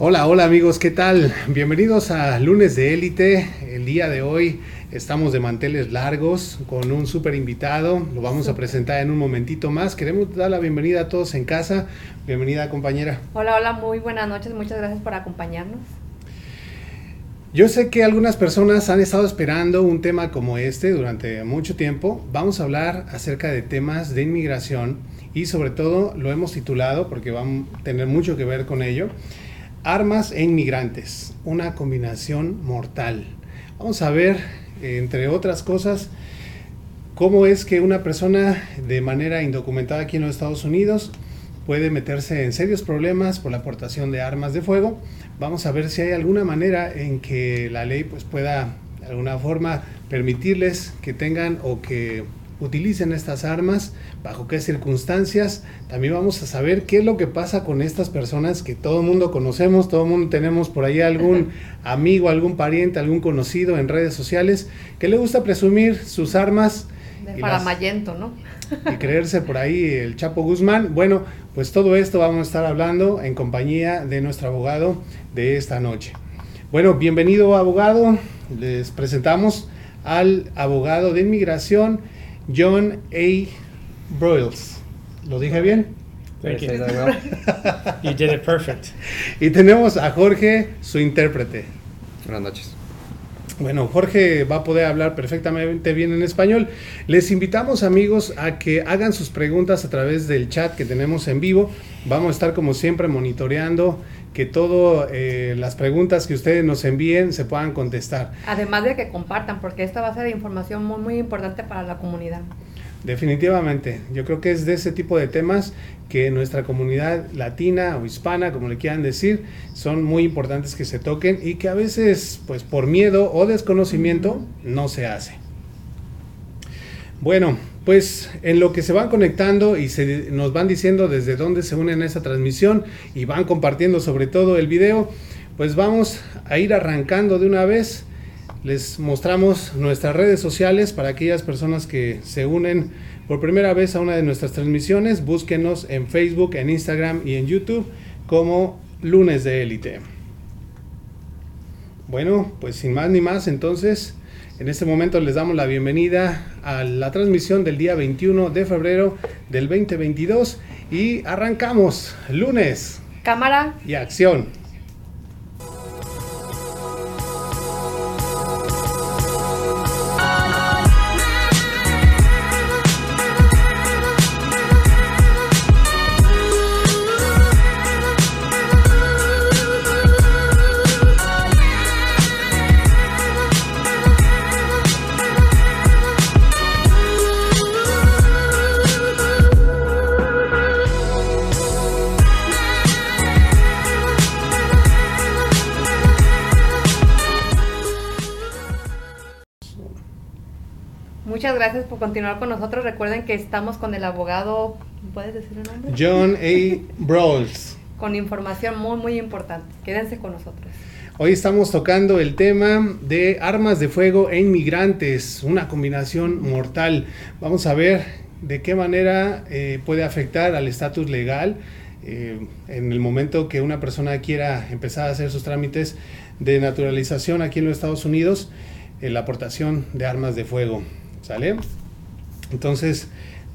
Hola, hola amigos, ¿qué tal? Bienvenidos a Lunes de Élite. El día de hoy estamos de manteles largos con un súper invitado. Lo vamos a presentar en un momentito más. Queremos dar la bienvenida a todos en casa. Bienvenida compañera. Hola, hola, muy buenas noches. Muchas gracias por acompañarnos. Yo sé que algunas personas han estado esperando un tema como este durante mucho tiempo. Vamos a hablar acerca de temas de inmigración y sobre todo lo hemos titulado porque va a tener mucho que ver con ello Armas e inmigrantes, una combinación mortal. Vamos a ver, entre otras cosas, cómo es que una persona de manera indocumentada aquí en los Estados Unidos puede meterse en serios problemas por la aportación de armas de fuego. Vamos a ver si hay alguna manera en que la ley pues, pueda de alguna forma permitirles que tengan o que utilicen estas armas, bajo qué circunstancias. También vamos a saber qué es lo que pasa con estas personas que todo el mundo conocemos, todo el mundo tenemos por ahí algún amigo, algún pariente, algún conocido en redes sociales que le gusta presumir sus armas. De Mayento, ¿no? Y creerse por ahí el Chapo Guzmán. Bueno, pues todo esto vamos a estar hablando en compañía de nuestro abogado de esta noche. Bueno, bienvenido abogado. Les presentamos al abogado de inmigración John A. Broyles. ¿Lo dije bien? Thank you. you did it perfect. Y tenemos a Jorge, su intérprete. Buenas noches. Bueno, Jorge va a poder hablar perfectamente bien en español. Les invitamos amigos a que hagan sus preguntas a través del chat que tenemos en vivo. Vamos a estar como siempre monitoreando que todas eh, las preguntas que ustedes nos envíen se puedan contestar. Además de que compartan, porque esta va a ser información muy, muy importante para la comunidad. Definitivamente, yo creo que es de ese tipo de temas que nuestra comunidad latina o hispana, como le quieran decir, son muy importantes que se toquen y que a veces, pues por miedo o desconocimiento, no se hace. Bueno, pues en lo que se van conectando y se nos van diciendo desde dónde se unen a esta transmisión y van compartiendo sobre todo el video, pues vamos a ir arrancando de una vez les mostramos nuestras redes sociales para aquellas personas que se unen por primera vez a una de nuestras transmisiones. Búsquenos en Facebook, en Instagram y en YouTube como Lunes de Élite. Bueno, pues sin más ni más, entonces en este momento les damos la bienvenida a la transmisión del día 21 de febrero del 2022 y arrancamos lunes. Cámara. Y acción. Gracias por continuar con nosotros. Recuerden que estamos con el abogado, ¿puedes decir el nombre? John A. Brawls. con información muy, muy importante. Quédense con nosotros. Hoy estamos tocando el tema de armas de fuego e inmigrantes, una combinación mortal. Vamos a ver de qué manera eh, puede afectar al estatus legal eh, en el momento que una persona quiera empezar a hacer sus trámites de naturalización aquí en los Estados Unidos, eh, la aportación de armas de fuego. ¿Sale? Entonces,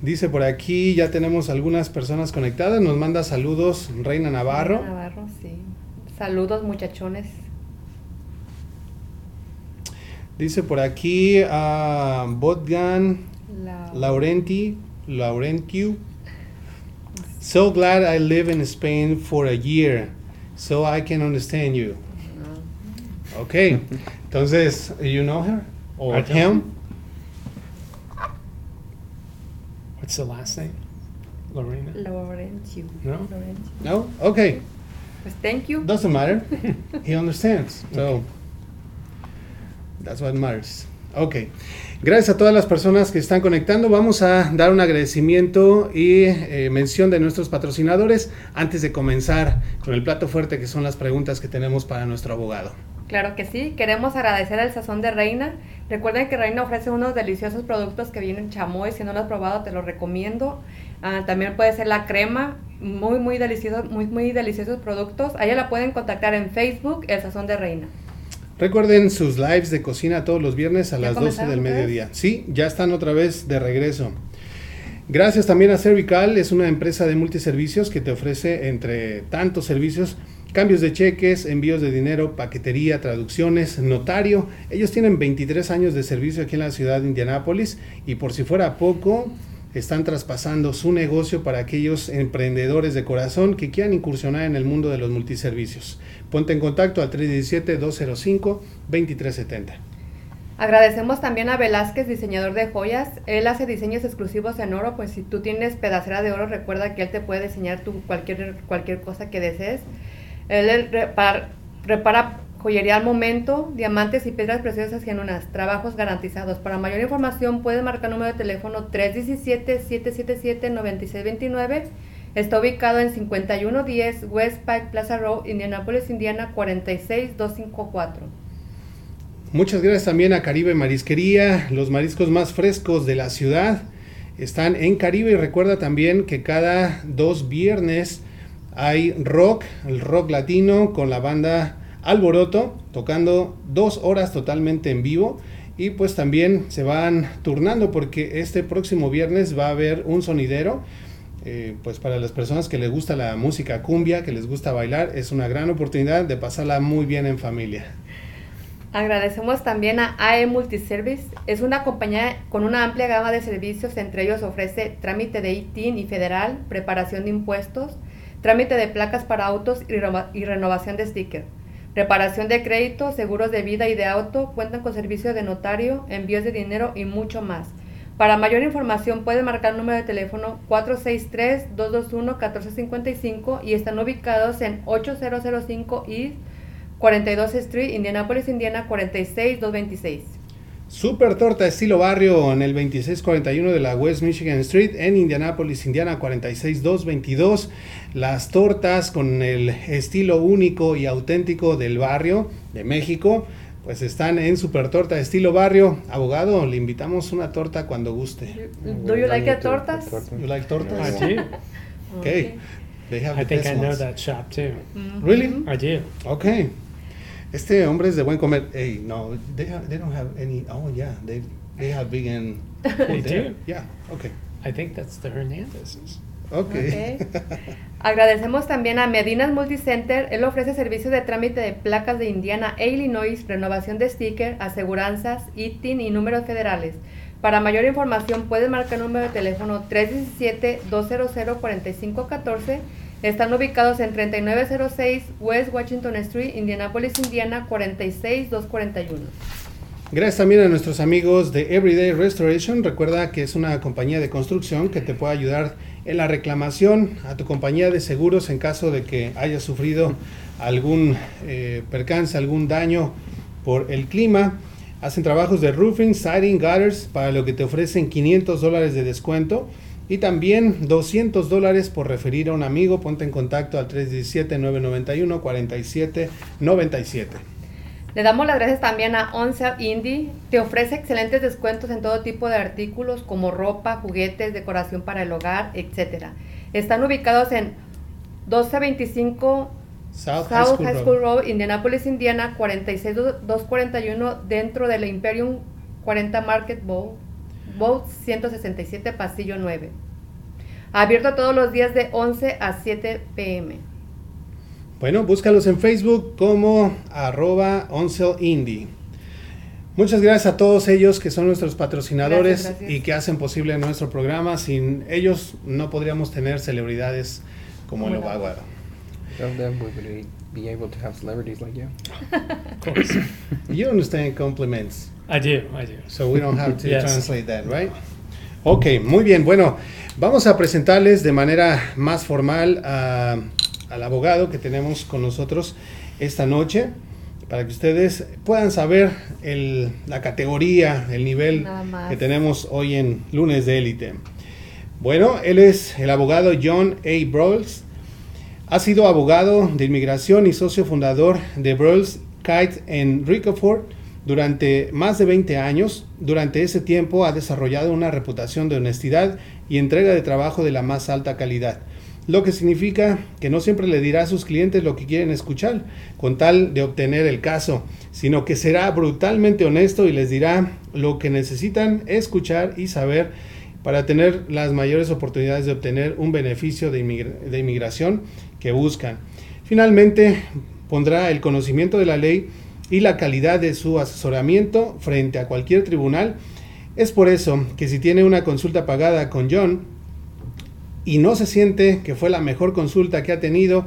dice por aquí, ya tenemos algunas personas conectadas. Nos manda saludos Reina Navarro. Reina Navarro, sí. Saludos, muchachones. Dice por aquí a Botgan Laurenti, Laurentiu. So glad I live in Spain for a year, so I can understand you. Okay, entonces, you know her or him? What's the last name? Lorena? Laurentiu. No? No? Okay. Pues thank you. Doesn't matter. He understands. So that's what matters. Ok. Gracias a todas las personas que están conectando. Vamos a dar un agradecimiento y eh, mención de nuestros patrocinadores antes de comenzar con el plato fuerte que son las preguntas que tenemos para nuestro abogado. Claro que sí. Queremos agradecer al Sazón de Reina. Recuerden que Reina ofrece unos deliciosos productos que vienen chamoy. Si no lo has probado, te lo recomiendo. Ah, también puede ser la crema, muy, muy deliciosos, muy, muy deliciosos productos. Allá la pueden contactar en Facebook, El Sazón de Reina. Recuerden sus lives de cocina todos los viernes a ¿Ya las 12 comenzaron del mediodía. Sí, ya están otra vez de regreso. Gracias también a Cervical, es una empresa de multiservicios que te ofrece entre tantos servicios cambios de cheques, envíos de dinero, paquetería, traducciones, notario. Ellos tienen 23 años de servicio aquí en la ciudad de Indianápolis y por si fuera poco, están traspasando su negocio para aquellos emprendedores de corazón que quieran incursionar en el mundo de los multiservicios. Ponte en contacto al 317-205-2370. Agradecemos también a Velázquez, diseñador de joyas. Él hace diseños exclusivos en oro, pues si tú tienes pedacera de oro, recuerda que él te puede diseñar tu cualquier, cualquier cosa que desees. Él él repar- repara joyería al momento, diamantes y piedras preciosas genuinas, trabajos garantizados. Para mayor información puedes marcar número de teléfono 317-777-9629. Está ubicado en 5110 West Pike Plaza Road, Indianapolis, Indiana 46254. Muchas gracias también a Caribe Marisquería, los mariscos más frescos de la ciudad. Están en Caribe y recuerda también que cada dos viernes hay rock, el rock latino con la banda Alboroto, tocando dos horas totalmente en vivo. Y pues también se van turnando porque este próximo viernes va a haber un sonidero. eh, pues para las personas que les gusta la música cumbia, que les gusta bailar, es una gran oportunidad de pasarla muy bien en familia. Agradecemos también a AE Multiservice. Es una compañía con una amplia gama de servicios, entre ellos ofrece trámite de ITIN y federal, preparación de impuestos, trámite de placas para autos y, renova- y renovación de sticker, reparación de crédito, seguros de vida y de auto, cuentan con servicio de notario, envíos de dinero y mucho más. Para mayor información puede marcar el número de teléfono 463-221-1455 y están ubicados en 8005 East 42 Street, Indianapolis, Indiana 46226. Super torta estilo barrio en el 2641 de la West Michigan Street en Indianapolis, Indiana 46222. Las tortas con el estilo único y auténtico del barrio de México, pues están en Super torta estilo barrio. Abogado, le invitamos una torta cuando guste. Do you like tortas? You like tortas? I do. Okay. They have I the think I know ones. that shop too. Really? I do. Okay. Este hombre es de buen comer. Hey, no, they, have, they don't have any. Oh yeah, they they have vegan. They do. Yeah. Okay. I think that's the Hernandez's. Okay. Ok. Agradecemos también a Medinas Multicenter. Él ofrece servicios de trámite de placas de Indiana e Illinois, renovación de sticker, aseguranzas, ITIN y números federales. Para mayor información puedes marcar el número de teléfono 317-200-4514. Están ubicados en 3906 West Washington Street, Indianapolis, Indiana 46241. Gracias también a nuestros amigos de Everyday Restoration. Recuerda que es una compañía de construcción que te puede ayudar en la reclamación a tu compañía de seguros en caso de que hayas sufrido algún eh, percance, algún daño por el clima. Hacen trabajos de roofing, siding, gutters, para lo que te ofrecen 500 dólares de descuento y también 200 dólares por referir a un amigo. Ponte en contacto al 317-991-4797. Le damos las gracias también a OnSale Indie. Te ofrece excelentes descuentos en todo tipo de artículos como ropa, juguetes, decoración para el hogar, etc. Están ubicados en 1225 South, South High High School Road. Road, Indianapolis, Indiana 46241 dentro del Imperium 40 Market Bowl, Boat 167 Pasillo 9. Abierto todos los días de 11 a 7 pm. Bueno, búscalos en Facebook como arroba Indie. Muchas gracias a todos ellos que son nuestros patrocinadores Gracias, gracias. y que hacen posible nuestro programa. Sin ellos no podríamos tener celebridades como el Obaguado. Be able to have celebrities like you. Of course. You understand compliments, I do. I do. so we don't have to Yes. translate that, right? Ok, muy bien. Bueno, vamos a presentarles de manera más formal a- al abogado que tenemos con nosotros esta noche para que ustedes puedan saber el- la categoría, el nivel que tenemos hoy en lunes de élite. Bueno, él es el abogado John A. Brawls. Ha sido abogado de inmigración y socio fundador de Brawls Kite en Ricoford durante más de 20 años. Durante ese tiempo ha desarrollado una reputación de honestidad y entrega de trabajo de la más alta calidad. Lo que significa que no siempre le dirá a sus clientes lo que quieren escuchar, con tal de obtener el caso, sino que será brutalmente honesto y les dirá lo que necesitan escuchar y saber para tener las mayores oportunidades de obtener un beneficio de, inmigra- de inmigración que buscan. Finalmente, pondrá el conocimiento de la ley y la calidad de su asesoramiento frente a cualquier tribunal. Es por eso que si tiene una consulta pagada con John y no se siente que fue la mejor consulta que ha tenido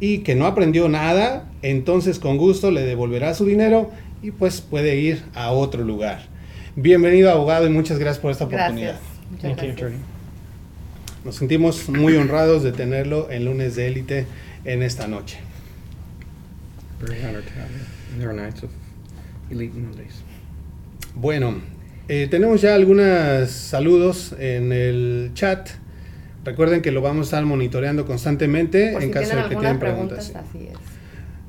y que no aprendió nada, entonces con gusto le devolverá su dinero y pues puede ir a otro lugar. Bienvenido abogado y muchas gracias por esta oportunidad. Gracias. Nos sentimos muy honrados de tenerlo en lunes de élite en esta noche. Very honored to have you. There are nights of elite Mondays. Bueno, eh, tenemos ya algunos saludos en el chat. Recuerden que lo vamos a estar monitoreando constantemente Por en si caso de que tengan pregunta, preguntas. sí. así es.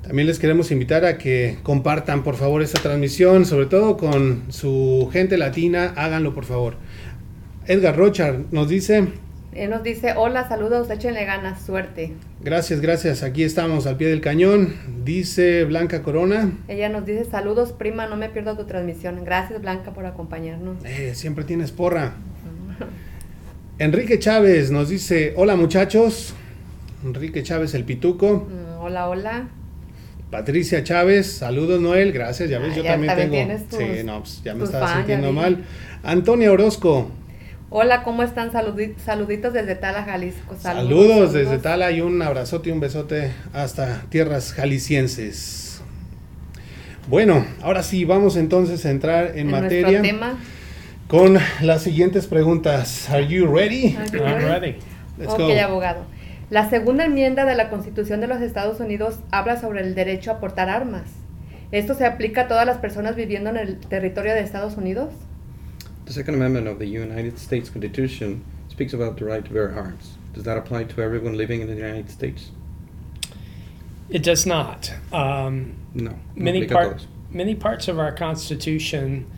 También les queremos invitar a que compartan por favor esta transmisión, sobre todo con su gente latina, háganlo por favor. Edgar Rochard nos dice, Él nos dice, hola, saludos, échenle ganas, suerte. gracias, gracias, aquí estamos al pie del cañón. Dice Blanca Corona, Ella nos dice, saludos, prima, no me pierdo tu transmisión. Gracias, Blanca, por acompañarnos. eh, siempre tienes porra. Enrique Chávez nos dice, hola muchachos. Enrique Chávez el Pituco. Mm, hola, hola. Patricia Chávez, saludos Noel, gracias, ya ves, Ah, yo ya también también tengo. tus- sí, no, pues ya me estaba sintiendo mal. Antonia Orozco, Hola, ¿cómo están? Saludi- saluditos desde Tala, Jalisco. saludos, desde Tala y un abrazote y un besote hasta tierras jaliscienses. Bueno, ahora sí, vamos entonces a entrar en, En materia tema. con las siguientes preguntas. Are you ready? Are you I'm ready? ready. Let's ok, go. abogado. La segunda enmienda de la Constitución de los Estados Unidos habla sobre el derecho a portar armas. ¿Esto se aplica a todas las personas viviendo en el territorio de Estados Unidos? The Second Amendment of the United States Constitution speaks about the right to bear arms. Does that apply to everyone living in the United States? It does not. Um, No. no many, part, many parts of our Constitution,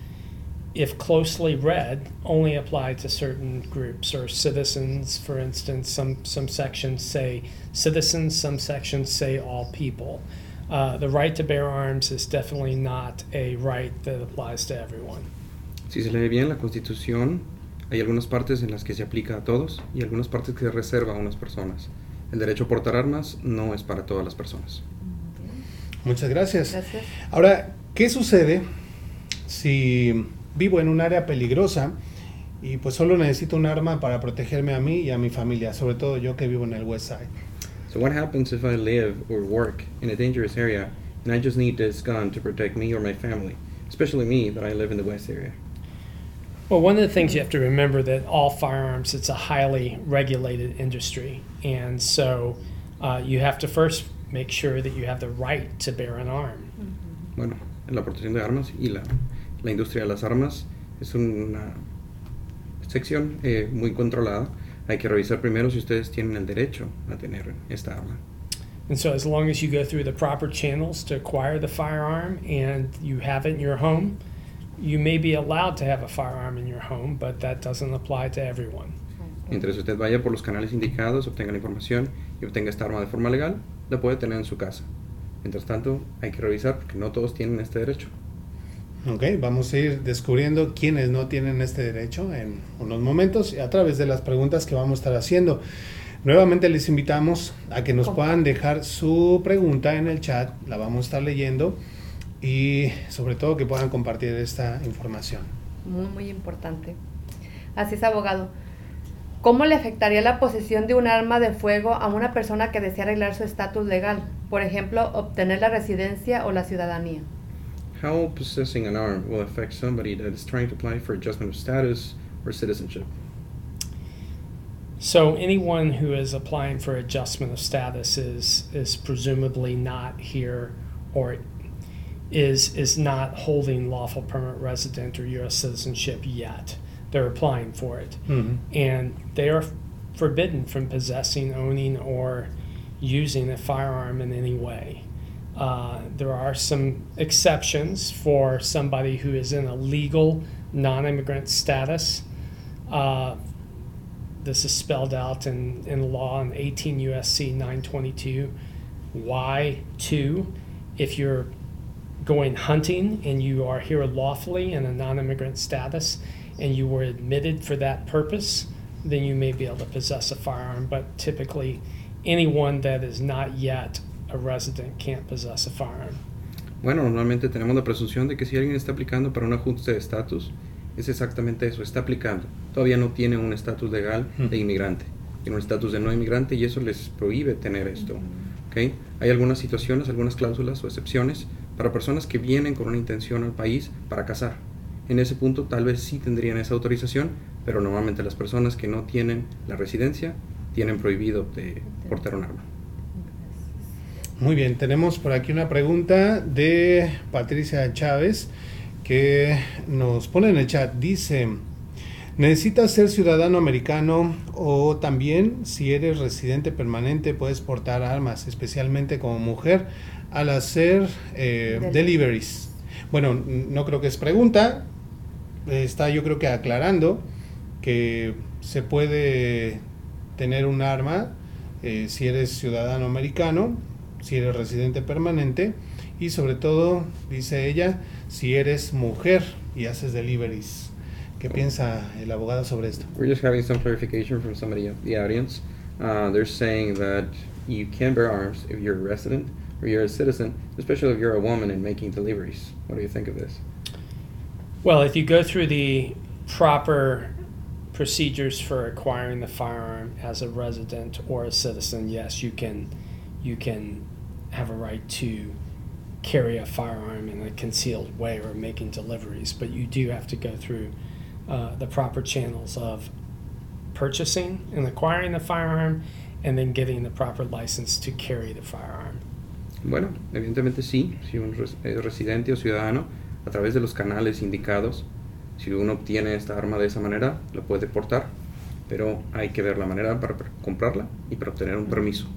if closely read, only apply to certain groups or citizens. For instance, some, some sections say citizens, some sections say all people. Uh, the right to bear arms is definitely not a right that applies to everyone. Si se lee bien la Constitución, hay algunas partes en las que se aplica a todos y algunas partes que se reserva a unas personas. El derecho a portar armas no es para todas las personas. Muchas gracias. Gracias. Ahora, ¿qué sucede si vivo en un área peligrosa y pues solo necesito un arma para protegerme a mí y a mi familia, sobre todo yo que vivo en el West Side? So what happens if I live or work in a dangerous area and I just need this gun to protect me or my family, especially me that I live in the West area? Well, one of the things you have to remember that all firearms, it's a highly regulated industry. And so uh, you have to first make sure that you have the right to bear an arm. Bueno, la protección de armas y la, la industria de las armas es una sección eh, muy controlada. Hay que revisar primero si ustedes tienen el derecho a tener esta arma. And so as long as you go through the proper channels to acquire the firearm and you have it in your home, you may be allowed to have a firearm in your home, but that doesn't apply to everyone. Mientras usted vaya por los canales indicados, obtenga la información y obtenga esta arma de forma legal, la puede tener en su casa. Mientras tanto, hay que revisar porque no todos tienen este derecho. Ok, vamos a ir descubriendo quiénes no tienen este derecho en unos momentos a través de las preguntas que vamos a estar haciendo. Nuevamente les invitamos a que nos puedan dejar su pregunta en el chat, la vamos a estar leyendo y sobre todo que puedan compartir esta información. Muy, muy importante. Así es, abogado. ¿Cómo le afectaría la posesión de un arma de fuego a una persona que desea arreglar su estatus legal? Por ejemplo, obtener la residencia o la ciudadanía. How possessing an arm will affect somebody that is trying to apply for adjustment of status or citizenship? So anyone who is applying for adjustment of status is is presumably not here or is is not holding lawful permanent resident or U.S. citizenship yet. They're applying for it, Ujú. and they are forbidden from possessing, owning, or using a firearm in any way. Uh, there are some exceptions for somebody who is in a legal non-immigrant status. Uh, this is spelled out in, in law in 18 USC 922 Y2. If you're going hunting and you are here lawfully in a non immigrant status and you were admitted for that purpose, then you may be able to possess a firearm. But typically, anyone that is not yet a resident can't possess a firearm. Bueno, normalmente tenemos la presunción de que si alguien está aplicando para un ajuste de estatus, es exactamente eso, está aplicando. Todavía no tiene un estatus legal hmm. de inmigrante, tiene un estatus de no inmigrante y eso les prohíbe tener esto. ¿okay? Hay algunas situaciones, algunas cláusulas o excepciones para personas que vienen con una intención al país para casar. En ese punto tal vez sí tendrían esa autorización, pero normalmente las personas que no tienen la residencia tienen prohibido de portar un arma. Muy bien, tenemos por aquí una pregunta de Patricia Chávez que nos pone en el chat. Dice, ¿necesitas ser ciudadano americano o también si eres residente permanente puedes portar armas, especialmente como mujer, al hacer eh, deliveries? Bueno, no creo que es pregunta, está yo creo que aclarando que se puede tener un arma eh, si eres ciudadano americano si eres residente permanente y sobre todo, dice ella, si eres mujer y haces deliveries. ¿Qué piensa el abogado sobre esto? We're just having some clarification from somebody in the audience. Uh, they're saying that you can bear arms if you're a resident or you're a citizen, especially if you're a woman and making deliveries. What do you think of this? Well, if you go through the proper procedures for acquiring the firearm as a resident or a citizen, yes, you can you can have a right to carry a firearm in a concealed way or making deliveries, but you do have to go through uh, the proper channels of purchasing and acquiring the firearm and then getting the proper license to carry the firearm. Bueno, evidentemente sí, si uno es residente o ciudadano, a través de los canales indicados, si uno obtiene esta arma de esa manera, lo puede portar, pero hay que ver la manera para comprarla y para obtener un permiso.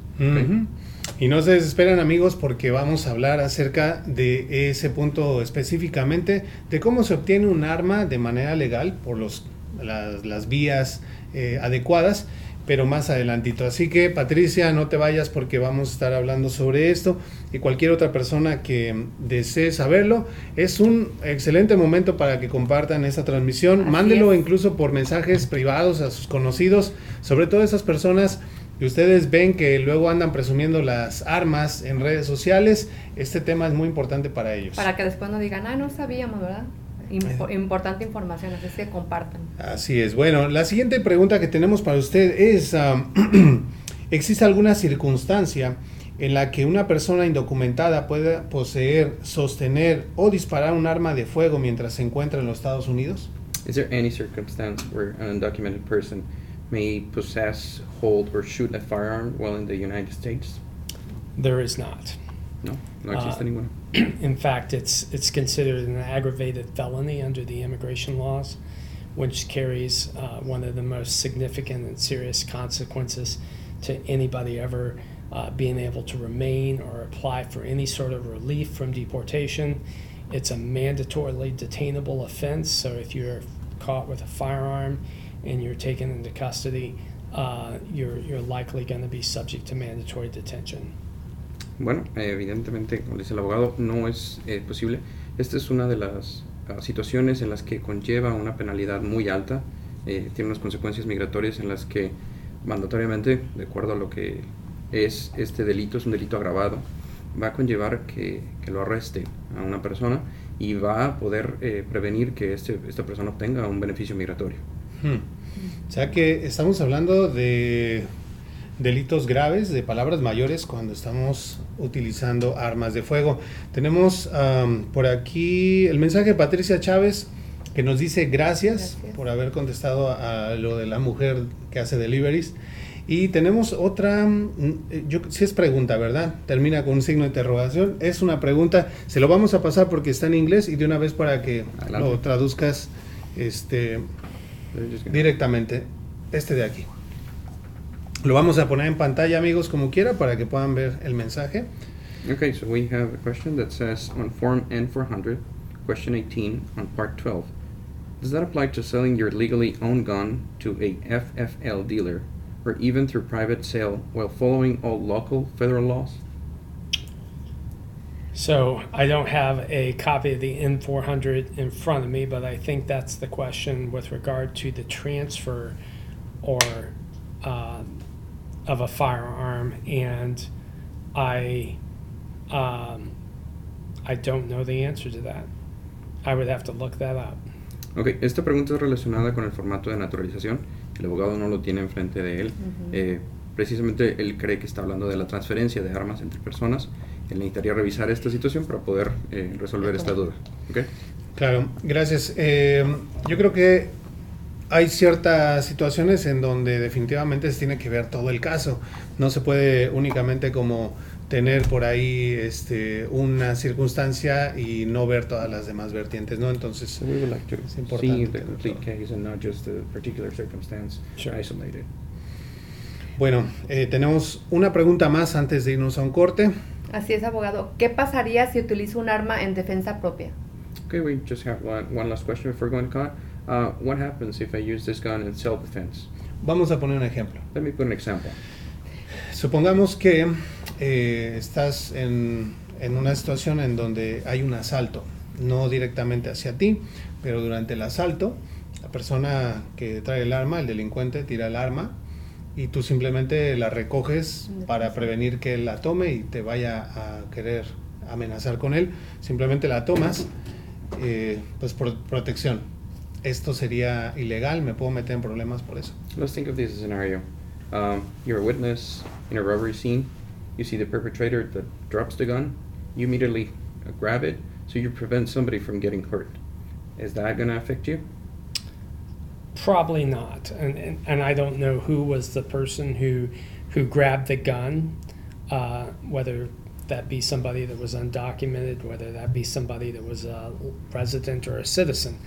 Y no se desesperen amigos porque vamos a hablar acerca de ese punto específicamente, de cómo se obtiene un arma de manera legal por los, las, las vías eh, adecuadas, pero más adelantito. Así que Patricia, no te vayas porque vamos a estar hablando sobre esto y cualquier otra persona que desee saberlo, es un excelente momento para que compartan esta transmisión. Así Mándelo es. incluso por mensajes privados a sus conocidos, sobre todo esas personas y ustedes ven que luego andan presumiendo las armas en redes sociales, este tema es muy importante para ellos. Para que después no digan, ah, no sabíamos, ¿verdad? Imp importante información, así que compartan. Así es. Bueno, la siguiente pregunta que tenemos para usted es, um, ¿existe alguna circunstancia en la que una persona indocumentada pueda poseer, sostener o disparar un arma de fuego mientras se encuentra en los Estados Unidos? Is there any circumstance where an undocumented person may possess, hold, or shoot a firearm while in the United States? There is not. No, no existe Uh, ninguna. In fact, it's it's considered an aggravated felony under the immigration laws, which carries uh, one of the most significant and serious consequences to anybody ever uh, being able to remain or apply for any sort of relief from deportation. It's a mandatorily detainable offense. So if you're caught with a firearm and you're taken into custody, uh, you're you're likely going to be subject to mandatory detention. Bueno, evidentemente, como dice el abogado, no es eh, posible. Esta es una de las uh, situaciones en las que conlleva una penalidad muy alta, eh, tiene unas consecuencias migratorias en las que mandatoriamente, de acuerdo a lo que es este delito, es un delito agravado, va a conllevar que, que lo arreste a una persona y va a poder eh, prevenir que este, esta persona obtenga un beneficio migratorio. Hmm. O sea que estamos hablando de delitos graves, de palabras mayores cuando estamos utilizando armas de fuego. Tenemos um, por aquí el mensaje de Patricia Chávez que nos dice gracias, gracias, por haber contestado a lo de la mujer que hace deliveries. Y tenemos otra, yo si es pregunta, ¿verdad? Termina con un signo de interrogación. Es una pregunta, se lo vamos a pasar porque está en inglés y de una vez para que Adelante. lo traduzcas este, directamente. Este de aquí. Lo vamos a poner en pantalla, amigos, como quiera, para que puedan ver el mensaje. Okay, so we have a question that says on Form N400, question 18, on Part 12. Does that apply to selling your legally owned gun to a FFL dealer or even through private sale while following all local federal laws? So I don't have a copy of the N400 in front of me, but I think that's the question with regard to the transfer or uh, of a firearm, and I um, I don't know the answer to that. I would have to look that up. Ok, esta pregunta es relacionada con el formato de naturalización. El abogado no lo tiene enfrente de él. Eh, precisamente él cree que está hablando de la transferencia de armas entre personas. Él necesitaría revisar esta situación para poder eh, resolver esta duda. ¿ok? Claro, gracias. Eh, yo creo que hay ciertas situaciones en donde definitivamente se tiene que ver todo el caso. No se puede únicamente como tener por ahí este, una circunstancia y no ver todas las demás vertientes, ¿no? Entonces, So we would like to es see importante. the complete case and not just the particular circumstance Sure. isolated. Bueno, eh, tenemos una pregunta más antes de irnos a un corte. Así es, abogado. ¿Qué pasaría si utilizo un arma en defensa propia? Okay, we just have one, one last question before going to cut. Uh, what happens if I use this gun in self-defense? Vamos a poner un ejemplo. Let me put an example. Supongamos que eh, estás en, en una situación en donde hay un asalto, no directamente hacia ti, pero durante el asalto, la persona que trae el arma, el delincuente, tira el arma y tú simplemente la recoges para prevenir que él la tome y te vaya a querer amenazar con él. Simplemente la tomas, eh, pues por protección. Esto sería ilegal, me puedo meter en problemas por eso. Let's think of this scenario. Um, you're a witness in a robbery scene. You see the perpetrator that drops the gun. You immediately uh, grab it, so you prevent somebody from getting hurt. Is that going to affect you? Probably not, and, and and I don't know who was the person who who grabbed the gun, uh, whether that be somebody that was undocumented, whether that be somebody that was a resident or a citizen.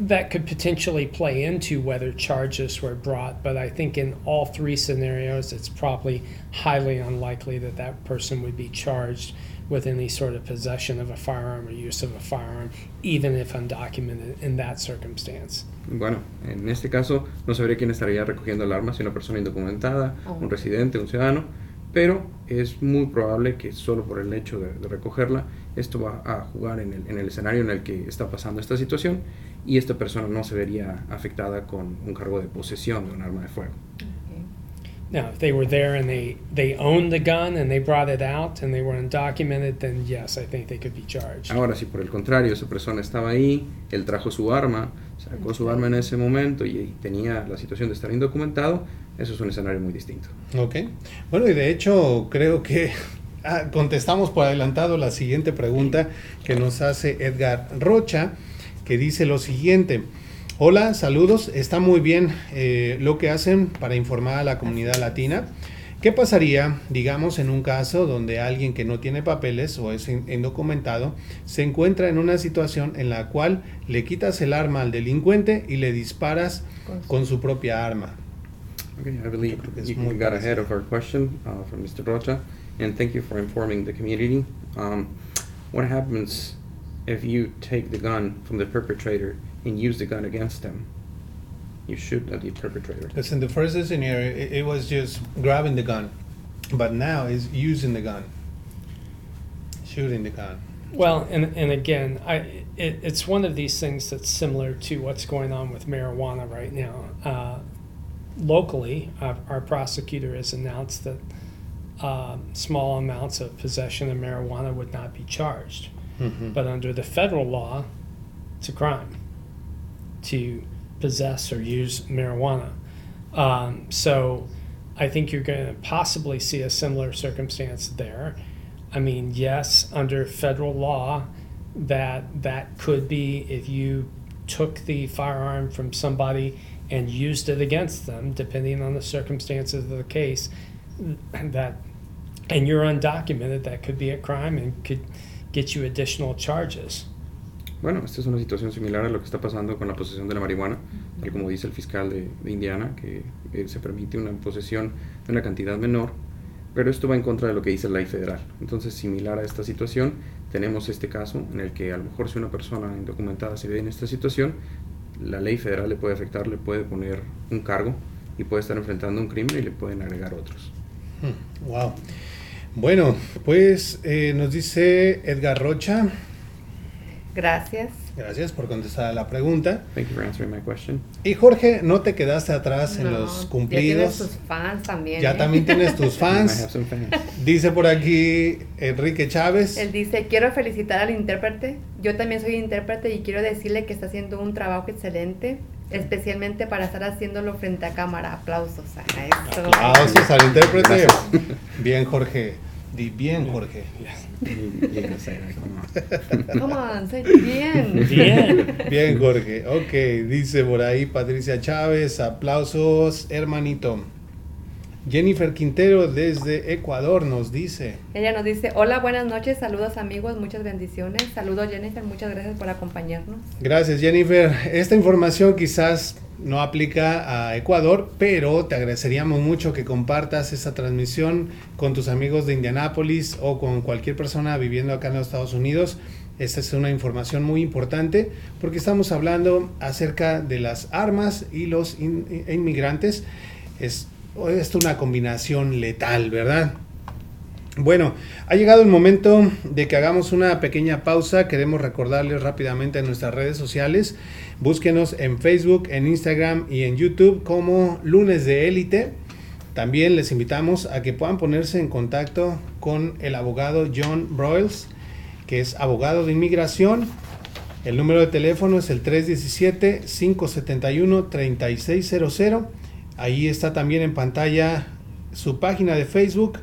That could potentially play into whether charges were brought, but I think in all three scenarios, it's probably highly unlikely that that person would be charged with any sort of possession of a firearm or use of a firearm, even if undocumented in that circumstance. Bueno, en este caso no sabría quién estaría recogiendo el arma, si una persona indocumentada, Oh. un residente, un ciudadano, pero es muy probable que solo por el hecho de, de recogerla, esto va a jugar en el, en el escenario en el que está pasando esta situación y esta persona no se vería afectada con un cargo de posesión de un arma de fuego. Now, if they were there and they, they owned the gun and they brought it out and they were undocumented, then yes, I think they could be charged. Ahora, si por el contrario esa persona estaba ahí, él trajo su arma, sacó su arma en ese momento y, y tenía la situación de estar indocumentado, eso es un escenario muy distinto. Ok. Bueno, y de hecho creo que ah, contestamos por adelantado la siguiente pregunta que nos hace Edgar Rocha, que dice lo siguiente. Hola, saludos. Está muy bien eh, lo que hacen para informar a la comunidad latina. ¿Qué pasaría, digamos, en un caso donde alguien que no tiene papeles o es in- indocumentado se encuentra en una situación en la cual le quitas el arma al delincuente y le disparas Con su- propia arma? Okay, I believe you got ahead of our question uh, from Mr. Rocha, and thank you for informing the community. Um, what happens if you take the gun from the perpetrator and use the gun against them? You shoot at the perpetrator. Because in the first scenario, it, it was just grabbing the gun, but now it's using the gun, shooting the gun. Well, and, and again, I, it, it's one of these things that's similar to what's going on with marijuana right now. Uh, locally, our, our prosecutor has announced that um, small amounts of possession of marijuana would not be charged. Mhm. But under the federal law, it's a crime to possess or use marijuana. Um, so I think you're going to possibly see a similar circumstance there. I mean, yes, under federal law, that that could be if you took the firearm from somebody and used it against them, depending on the circumstances of the case, that and you're undocumented, that could be a crime and could get you additional charges. Bueno, esta es una situación similar a lo que está pasando con la posesión de la marihuana, tal como dice el fiscal de, de Indiana, que eh, se permite una posesión de una cantidad menor, pero esto va en contra de lo que dice la ley federal. Entonces, similar a esta situación, tenemos este caso en el que a lo mejor si una persona indocumentada se ve en esta situación, la ley federal le puede afectar, le puede poner un cargo y puede estar enfrentando un crimen y le pueden agregar otros. Wow. Bueno, pues eh, nos dice Edgar Rocha. Gracias. Gracias por contestar la pregunta. Thank you for answering my question. Y Jorge, no te quedaste atrás en No, los Ya cumplidos. tienes tus fans también. Ya ¿eh? también tienes tus fans. some fans. Dice por aquí Enrique Chávez. Él dice, quiero felicitar al intérprete. Yo también soy intérprete y quiero decirle que está haciendo un trabajo excelente, especialmente para estar haciéndolo frente a cámara. Aplausos a eso. Aplausos al intérprete. Gracias. Bien, Jorge. Di bien, Jorge. Come on. On, soy bien. Bien. Bien, Jorge. Ok, dice por ahí Patricia Chávez. Aplausos, hermanito. Jennifer Quintero desde Ecuador nos dice. Ella nos dice, hola, buenas noches, saludos amigos, muchas bendiciones. Saludos Jennifer, muchas gracias por acompañarnos. Gracias, Jennifer. Esta información quizás no aplica a Ecuador, pero te agradeceríamos mucho que compartas esta transmisión con tus amigos de Indianápolis o con cualquier persona viviendo acá en los Estados Unidos. Esta es una información muy importante porque estamos hablando acerca de las armas y los in- inmigrantes. Es, es una combinación letal, ¿verdad? Bueno, ha llegado el momento de que hagamos una pequeña pausa. Queremos recordarles rápidamente en nuestras redes sociales. Búsquenos en Facebook, en Instagram y en YouTube como Lunes de Élite. También les invitamos a que puedan ponerse en contacto con el abogado John Broyles, que es abogado de inmigración. El número de teléfono es el 317-571-3600. Ahí está también en pantalla su página de Facebook.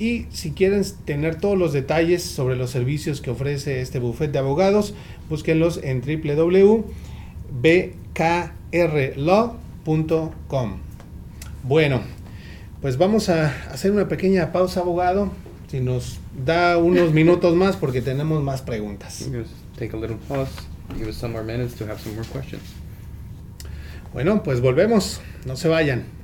Y si quieren tener todos los detalles sobre los servicios que ofrece este bufete de abogados, búsquenlos en www.bkrlaw.com. Bueno, pues vamos a hacer una pequeña pausa, abogado. Si nos da unos minutos más porque tenemos más preguntas. You guys take a little pause, give us some more minutes to have some more questions. Bueno, pues volvemos. No se vayan.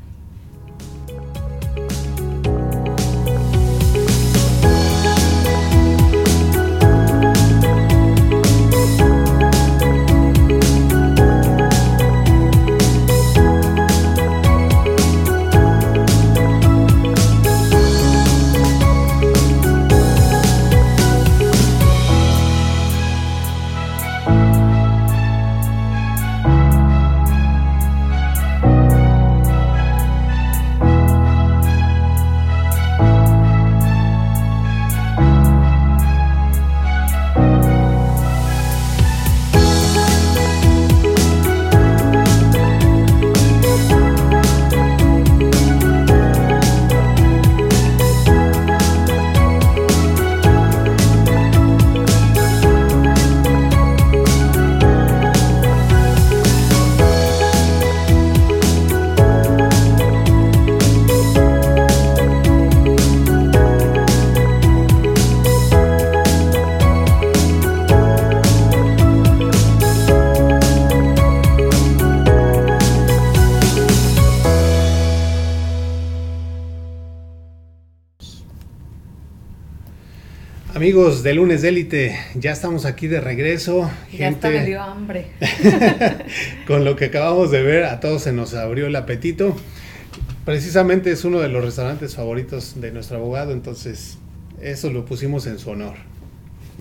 De Lunes de Élite, ya estamos aquí de regreso. Ya hasta me dio hambre. con lo que acabamos de ver, a todos se nos abrió el apetito. Precisamente es uno de los restaurantes favoritos de nuestro abogado, entonces eso lo pusimos en su honor.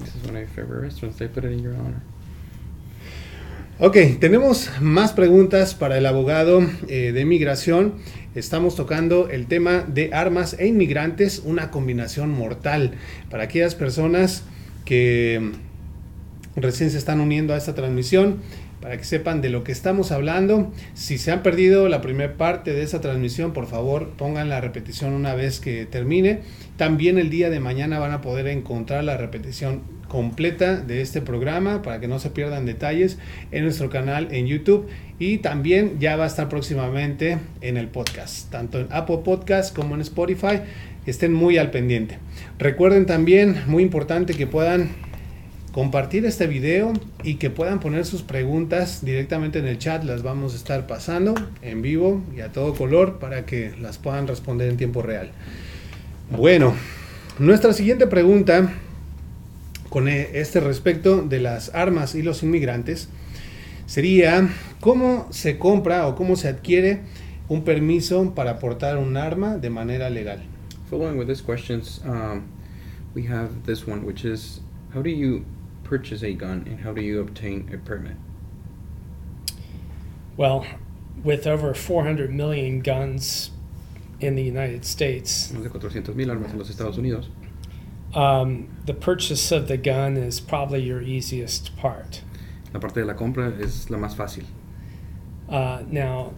This is one of your favorite restaurants. They put it in your honor. Ok, tenemos más preguntas para el abogado eh, de migración. Estamos tocando el tema de armas e inmigrantes, una combinación mortal para aquellas personas que recién se están uniendo a esta transmisión. Para que sepan de lo que estamos hablando, si se han perdido la primera parte de esa transmisión, por favor pongan la repetición una vez que termine. También el día de mañana van a poder encontrar la repetición completa de este programa para que no se pierdan detalles en nuestro canal en YouTube y también ya va a estar próximamente en el podcast, tanto en Apple Podcast como en Spotify. Estén muy al pendiente. Recuerden también, muy importante, que puedan compartir este video y que puedan poner sus preguntas directamente en el chat. Las vamos a estar pasando en vivo y a todo color para que las puedan responder en tiempo real. Bueno, nuestra siguiente pregunta con este respecto de las armas y los inmigrantes sería cómo se compra o cómo se adquiere un permiso para portar un arma de manera legal. Following with these questions, um, we have this one, which is how do you purchase a gun and how do you obtain a permit? Well, with over 400 million guns in the United States, Más de 400 mil armas en los Estados Unidos. Um, the purchase of the gun is probably your easiest part. La parte de la compra es la más fácil. Uh, now,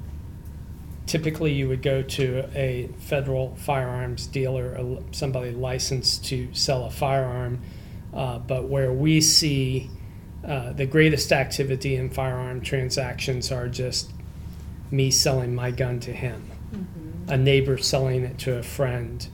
typically you would go to a federal firearms dealer, a- somebody licensed to sell a firearm. Uh, but where we see uh, the greatest activity in firearm transactions are just me selling my gun to him, a neighbor selling it to a friend,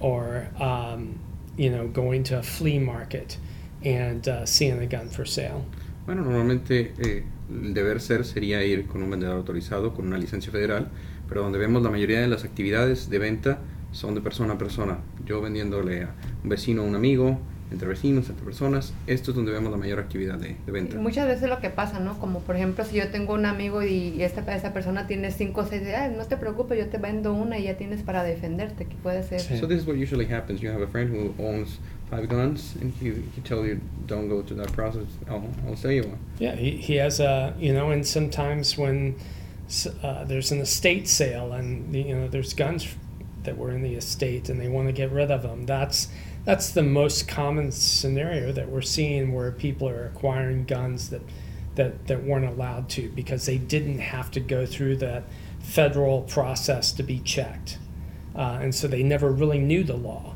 or um, you know going to a flea market and uh, seeing a gun for sale. Bueno, normalmente eh, el deber ser sería ir con un vendedor autorizado, con una licencia federal, pero donde vemos la mayoría de las actividades de venta son de persona a persona. Yo vendiéndole a un vecino, a un amigo, entre vecinos, entre personas. Esto es donde vemos la mayor actividad de, de venta. Y muchas veces lo que pasa, ¿no? Como por ejemplo, si yo tengo un amigo y esta, esa persona tiene cinco o seis, ah, no te preocupes, yo te vendo una y ya tienes para defenderte, que puede ser. Sí. So this is what usually happens. You have a friend who owns five guns, and he, he tells you, "Don't go to that process. I'll, I'll sell you one." Yeah, he, he has a you know, and sometimes when s- uh, there's an estate sale and you know there's guns that were in the estate and they want to get rid of them. That's that's the most common scenario that we're seeing where people are acquiring guns that that that weren't allowed to because they didn't have to go through that federal process to be checked, uh, and so they never really knew the law.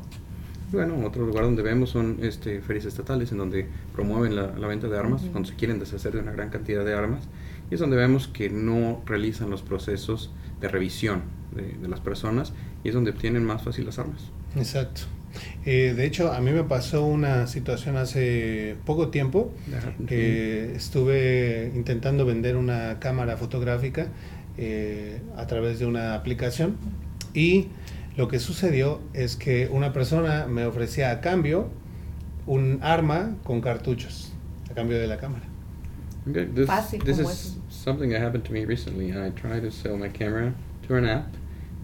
Bueno, otro lugar donde vemos son este, ferias estatales en donde promueven la, la venta de armas, Ujú. donde se quieren deshacer de una gran cantidad de armas, y es donde vemos que no realizan los procesos de revisión de, de las personas, y es donde obtienen más fácil las armas. Exacto. Eh, de hecho, a mí me pasó una situación hace poco tiempo que estuve intentando vender una cámara fotográfica eh, a través de una aplicación y lo que sucedió es que una persona me ofrecía a cambio un arma con cartuchos a cambio de la cámara. Okay, this, Fácil this is eso. something that happened to me recently. I tried to sell my camera to an app,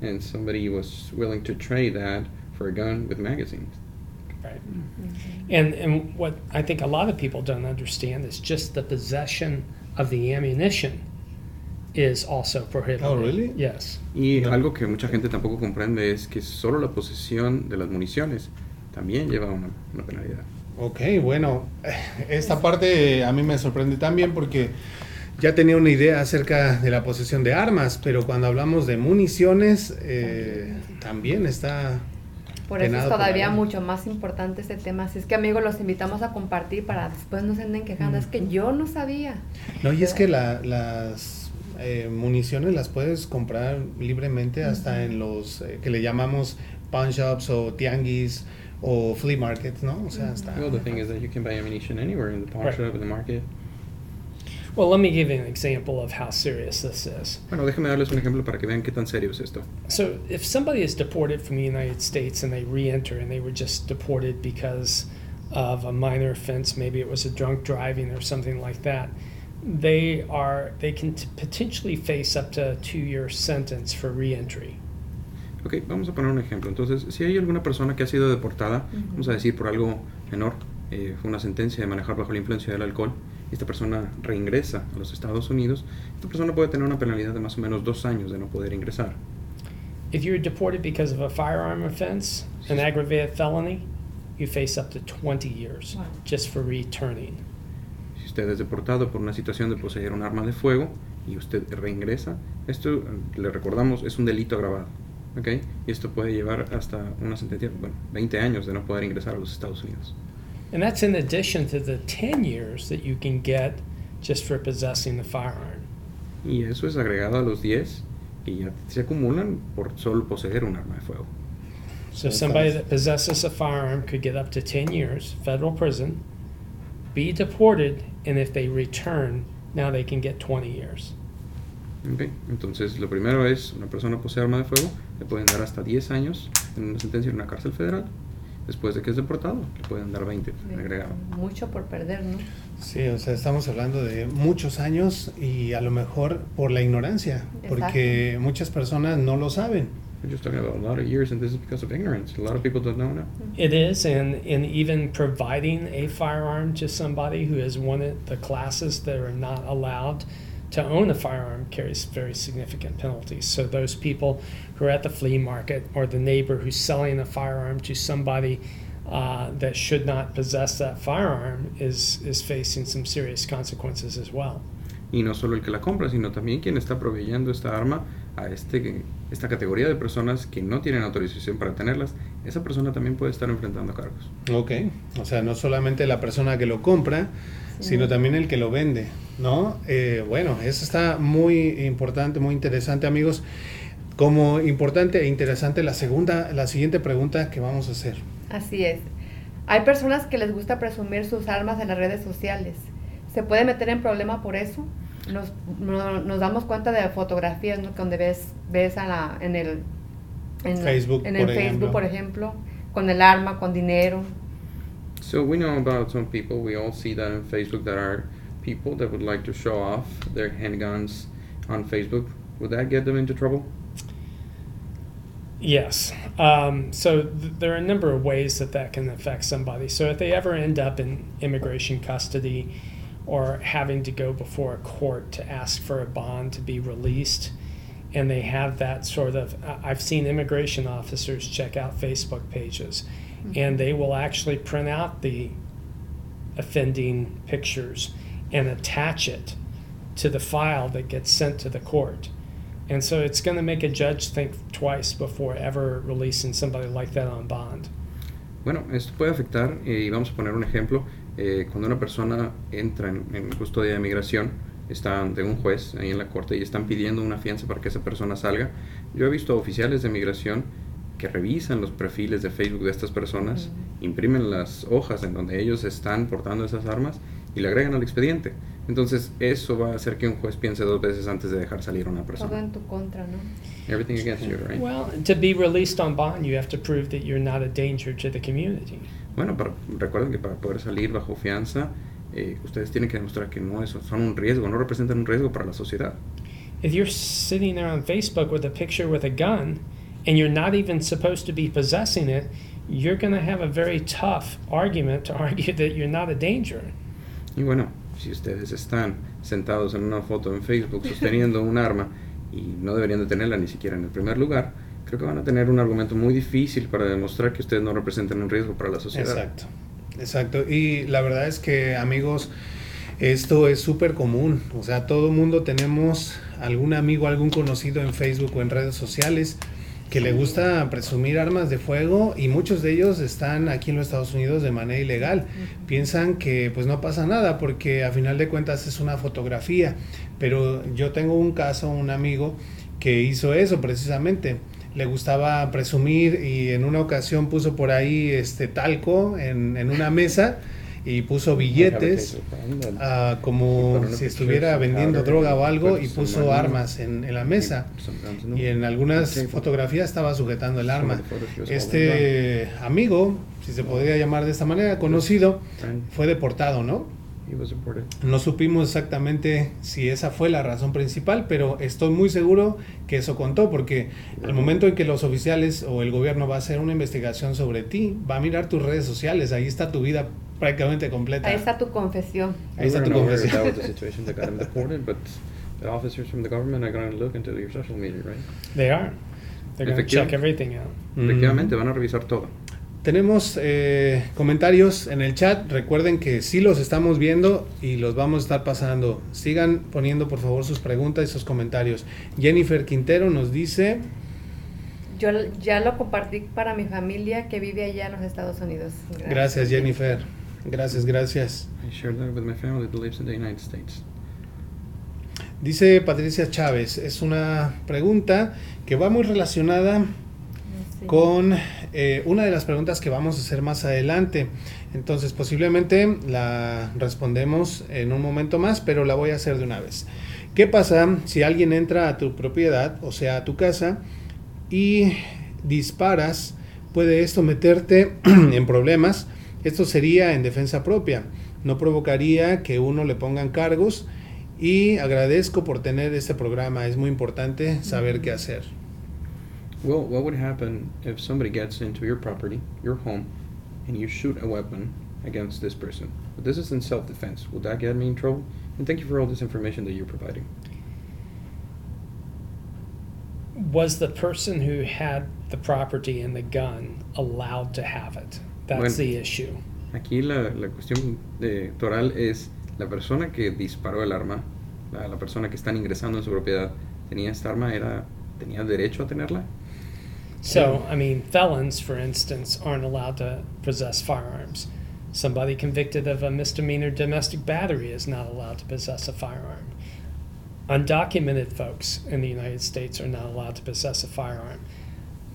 and somebody was willing to trade that for a gun with magazines. Right. And and what I think a lot of people don't understand is just the possession of the ammunition is also prohibited. Oh, really? Yes. Y No. algo que mucha gente tampoco comprende es que solo la posesión de las municiones también lleva una, una penalidad. Ok, bueno, esta parte a mí me sorprende también porque ya tenía una idea acerca de la posesión de armas, pero cuando hablamos de municiones eh, también está... Por eso es todavía mucho más importante este tema. Así es que amigos, los invitamos a compartir para después no se anden quejando. Es que yo no sabía. No, y es que la- las eh, municiones las puedes comprar libremente hasta en los eh, que le llamamos pawn shops o tianguis o flea markets, ¿no? O sea, está... Well, the thing is that you can buy ammunition anywhere in the pawn Right. shop, in the market. Well, let me give you an example of how serious this is. Bueno, déjenme darles un ejemplo para que vean qué tan serio es esto. So, if somebody is deported from the United States and they re-enter and they were just deported because of a minor offense, maybe it was a drunk driving or something like that, they are they can t- potentially face up to a two-year sentence for re-entry. Ok, vamos a poner un ejemplo. Entonces, si hay alguna persona que ha sido deportada, vamos a decir por algo menor, eh, fue una sentencia de manejar bajo la influencia del alcohol, y esta persona reingresa a los Estados Unidos, esta persona puede tener una penalidad de más o menos dos años de no poder ingresar. If you're deported because of a firearm offense, an aggravated felony, you face up to 20 years Wow. just for returning. Si usted es deportado por una situación de poseer un arma de fuego y usted reingresa, esto, le recordamos, es un delito agravado. ¿ok? Y esto puede llevar hasta una sentencia, bueno, 20 años de no poder ingresar a los Estados Unidos. And that's in addition to the 10 years that you can get just for possessing the firearm. Y eso es agregado a los 10 que ya se acumulan por solo poseer un arma de fuego. So So somebody that possesses a firearm could get up to 10 years federal prison, be deported, and if they return, now they can get 20 years. ¿ok? Entonces, lo primero es, una persona posee arma de fuego, le pueden dar hasta 10 años en una sentencia en una cárcel federal. Después de que es deportado, le pueden dar 20 De- agregado. Mucho por perder, ¿no? Sí, o sea, estamos hablando de muchos años y a lo mejor por la ignorancia, porque muchas personas no lo saben. We're just talking about a lot of years, and this is because of ignorance. A lot of people don't know now. It is, and, and even providing a firearm to somebody who has wanted the classes that are not allowed to own a firearm carries very significant penalties. So those people who are at the flea market or the neighbor who's selling a firearm to somebody uh, that should not possess that firearm is is facing some serious consequences as well. Y no solo el que la compra, sino también quien está proveyendo esta arma a este, esta categoría de personas que no tienen autorización para tenerlas. Esa persona también puede estar enfrentando cargos. Ok, o sea, no solamente la persona que lo compra, sino también el que lo vende, ¿no? Eh, bueno, eso está muy importante, muy interesante, amigos. Como importante e interesante la segunda, la siguiente pregunta que vamos a hacer. Así es. Hay personas que les gusta presumir sus armas en las redes sociales. ¿Se puede meter en problema por eso? Nos, no- nos damos cuenta de fotografías ¿no? donde ves, ves a la, en el, en Facebook, en el por Facebook, ejemplo. por ejemplo, con el arma, con dinero. So we know about some people, we all see that on Facebook, that are people that would like to show off their handguns on Facebook. Would that get them into trouble? Yes. Um, so th- there are a number of ways that that can affect somebody. So if they ever end up in immigration custody or having to go before a court to ask for a bond to be released, and they have that sort of, I've seen immigration officers check out Facebook pages, and they will actually print out the offending pictures and attach it to the file that gets sent to the court. And so it's going to make a judge think twice before ever releasing somebody like that on bond. Bueno, esto puede afectar, eh, y vamos a poner un ejemplo, eh, cuando una persona entra en, en custodia de migración, está ante un juez ahí en la corte y están pidiendo una fianza para que esa persona salga. Yo he visto oficiales de migración que revisan los perfiles de Facebook de estas personas, imprimen las hojas en donde ellos están portando esas armas y le agregan al expediente. Entonces eso va a hacer que un juez piense dos veces antes de dejar salir a una Todo persona. en tu contra, ¿no? Everything against you, right? Well, to be released on bond, you have to prove that you're not a danger to the community. Bueno, para- recuerden que para poder salir bajo fianza, eh, ustedes tienen que demostrar que no es, son un riesgo, no representan un riesgo para la sociedad. If you're sitting there on Facebook with a picture with a gun and you're not even supposed to be possessing it, you're going to have a very tough argument to argue that you're not a danger. Y bueno, si ustedes están sentados en una foto en Facebook sosteniendo un arma y no deberían de tenerla ni siquiera en el primer lugar, creo que van a tener un argumento muy difícil para demostrar que ustedes no representan un riesgo para la sociedad. Exacto, exacto. Y la verdad es que, amigos, esto es súper común. O sea, todo mundo tenemos algún amigo, algún conocido en Facebook o en redes sociales que le gusta presumir armas de fuego y muchos de ellos están aquí en los Estados Unidos de manera ilegal. Piensan que pues no pasa nada porque a final de cuentas es una fotografía. Pero yo tengo un caso, un amigo que hizo eso precisamente. Le gustaba presumir y en una ocasión puso por ahí este talco en, en una mesa y puso billetes ah, como si estuviera vendiendo droga o algo y puso armas en, en la mesa. Y en algunas fotografías estaba sujetando el arma. Este amigo, si se podría llamar de esta manera, conocido, fue deportado, ¿no? No supimos exactamente si esa fue la razón principal, pero estoy muy seguro que eso contó, porque al momento en que los oficiales o el gobierno va a hacer una investigación sobre ti, va a mirar tus redes sociales, ahí está tu vida prácticamente completa. Ahí está tu confesión. Ahí está tu That confesión. was the situation that got him deported, but the officers from the government are going to look into your social media, right? They are. They're going to check everything out. Efectivamente, van a revisar todo. Tenemos eh, comentarios en el chat. Recuerden que sí los estamos viendo y los vamos a estar pasando. Sigan poniendo por favor sus preguntas y sus comentarios. Jennifer Quintero nos dice, Yo ya lo compartí para mi familia que vive allá en los Estados Unidos. gracias Jennifer, gracias, gracias. I shared that with my family that lives in the United States. Dice Patricia Chávez, es una pregunta que va muy relacionada Sí. con eh, una de las preguntas que vamos a hacer más adelante. Entonces posiblemente la respondemos en un momento más, pero la voy a hacer de una vez. ¿Qué pasa si alguien entra a tu propiedad, o sea, a tu casa, y disparas puede esto meterte en problemas. Esto sería en defensa propia. No provocaría que uno le pongan cargos y agradezco por tener este programa. Es muy importante saber qué hacer. Well, what would happen if somebody gets into your property, your home, and you shoot a weapon against this person? But this is in self-defense. Would that get me in trouble? And thank you for all this information that you're providing. Was the person who had the property and the gun allowed to have it? That's Bueno. the issue. Aquí la, la cuestión de toral es la persona que disparó el arma, la, la persona que están ingresando en su propiedad, tenía esta arma, era, tenía derecho a tenerla. So, I mean, felons, for instance, aren't allowed to possess firearms. Somebody convicted of a misdemeanor domestic battery is not allowed to possess a firearm. Undocumented folks in the United States are not allowed to possess a firearm.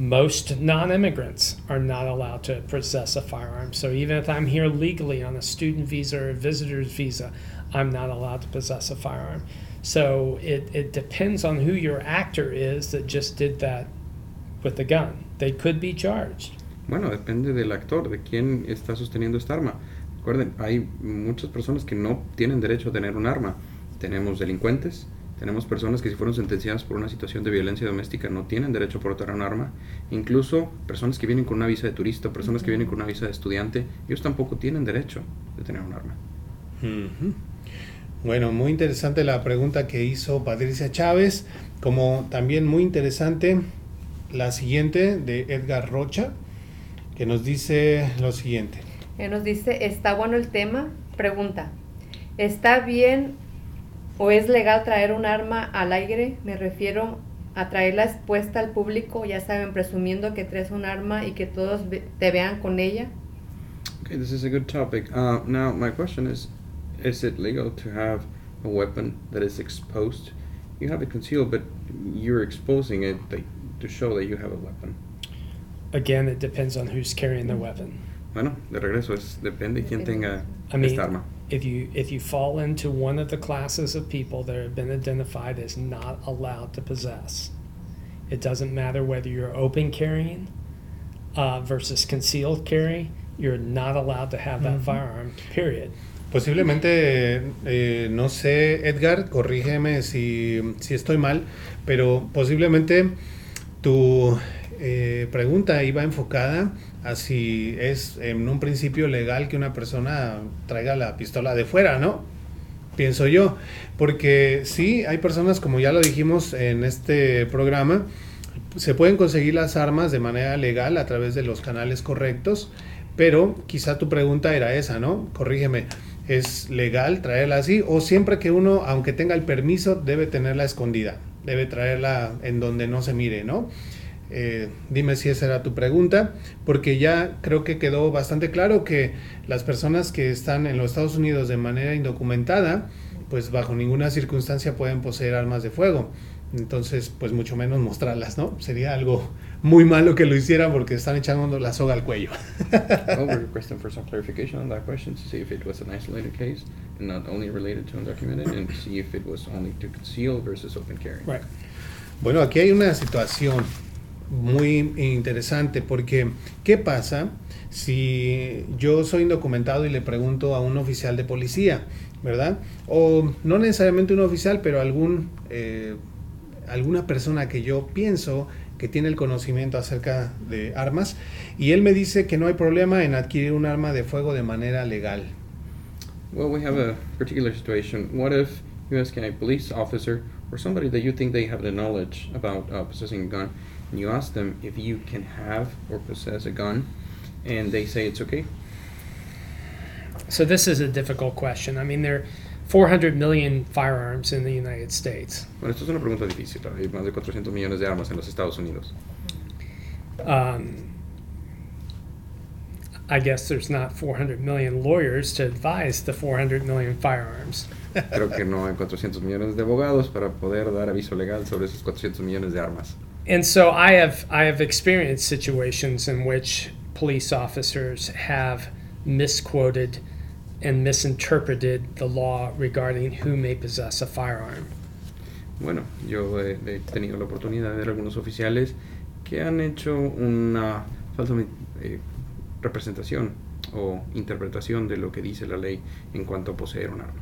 Most non immigrants are not allowed to possess a firearm. So, even if I'm here legally on a student visa or a visitor's visa, I'm not allowed to possess a firearm. So, it, it depends on who your actor is that just did that with the gun. They could be charged. Bueno, depende del actor, de quién está sosteniendo esta arma. Recuerden, hay muchas personas que no tienen derecho a tener un arma. Tenemos delincuentes, tenemos personas que si fueron sentenciadas por una situación de violencia doméstica no tienen derecho a portar un arma. Incluso personas que vienen con una visa de turista, personas que vienen con una visa de estudiante, ellos tampoco tienen derecho de tener un arma. Bueno, muy interesante la pregunta que hizo Patricia Chávez, como también muy interesante la siguiente de Edgar Rocha, que nos dice lo siguiente. Él nos dice, ¿está bueno el tema? Pregunta, ¿está bien o es legal traer un arma al aire? Me refiero a traerla expuesta al público, ya saben, presumiendo que traes un arma y que todos te vean con ella. Okay, this is a good topic. Uh, now, my question is Is it legal to have a weapon that is exposed? You have it concealed, but you're exposing it like, to show that you have a weapon. Again, it depends on who's carrying the weapon. Bueno, de regreso, es, depende quién tenga I mean, esta arma. If you if you fall into one of the classes of people that have been identified as not allowed to possess, it doesn't matter whether you're open carrying uh, versus concealed carry. You're not allowed to have that Mhm. firearm. Period. Posiblemente, eh, no sé, Edgar, corrígeme si, si estoy mal, pero posiblemente tu eh, pregunta iba enfocada a si es en un principio legal que una persona traiga la pistola de fuera, ¿no? Pienso yo, porque sí, hay personas, como ya lo dijimos en este programa, se pueden conseguir las armas de manera legal a través de los canales correctos, pero quizá tu pregunta era esa, ¿no? Corrígeme, ¿es legal traerla así? O siempre que uno, aunque tenga el permiso, debe tenerla escondida, debe traerla en donde no se mire, ¿no? Eh, dime si esa era tu pregunta, porque ya creo que quedó bastante claro que las personas que están en los Estados Unidos de manera indocumentada, pues bajo ninguna circunstancia pueden poseer armas de fuego. Entonces, pues mucho menos mostrarlas, ¿no? Sería algo muy malo que lo hicieran porque están echando la soga al cuello. well, we're requesting for some clarification on that question to see if it was an isolated case and not only related to undocumented, and see if it was only to conceal versus open carry. Right. Bueno, aquí hay una situación muy interesante porque ¿qué pasa si yo soy indocumentado y le pregunto a un oficial de policía, ¿verdad? O no necesariamente un oficial, pero algún, eh, alguna persona que yo pienso que tiene el conocimiento acerca de armas y él me dice que no hay problema en adquirir un arma de fuego de manera legal. Well, we have a particular situation. What if you ask a police officer or somebody that you think they have the knowledge about uh, possessing a gun, and you ask them if you can have or possess a gun, and they say it's okay? So this is a difficult question. I mean, there are 400 million firearms in the United States. Bueno, esto es una pregunta difícil. Hay más de 400 millones de armas en los Estados Unidos. Um, I guess there's not 400 million lawyers to advise the 400 million firearms. Creo que no hay 400 millones de abogados para poder dar aviso legal sobre esos 400 millones de armas. And so I have I have experienced situations in which police officers have misquoted and misinterpreted the law regarding who may possess a firearm. Bueno, yo he, he tenido la oportunidad de ver algunos oficiales que han hecho una falsa eh, representación o interpretación de lo que dice la ley en cuanto a poseer un arma.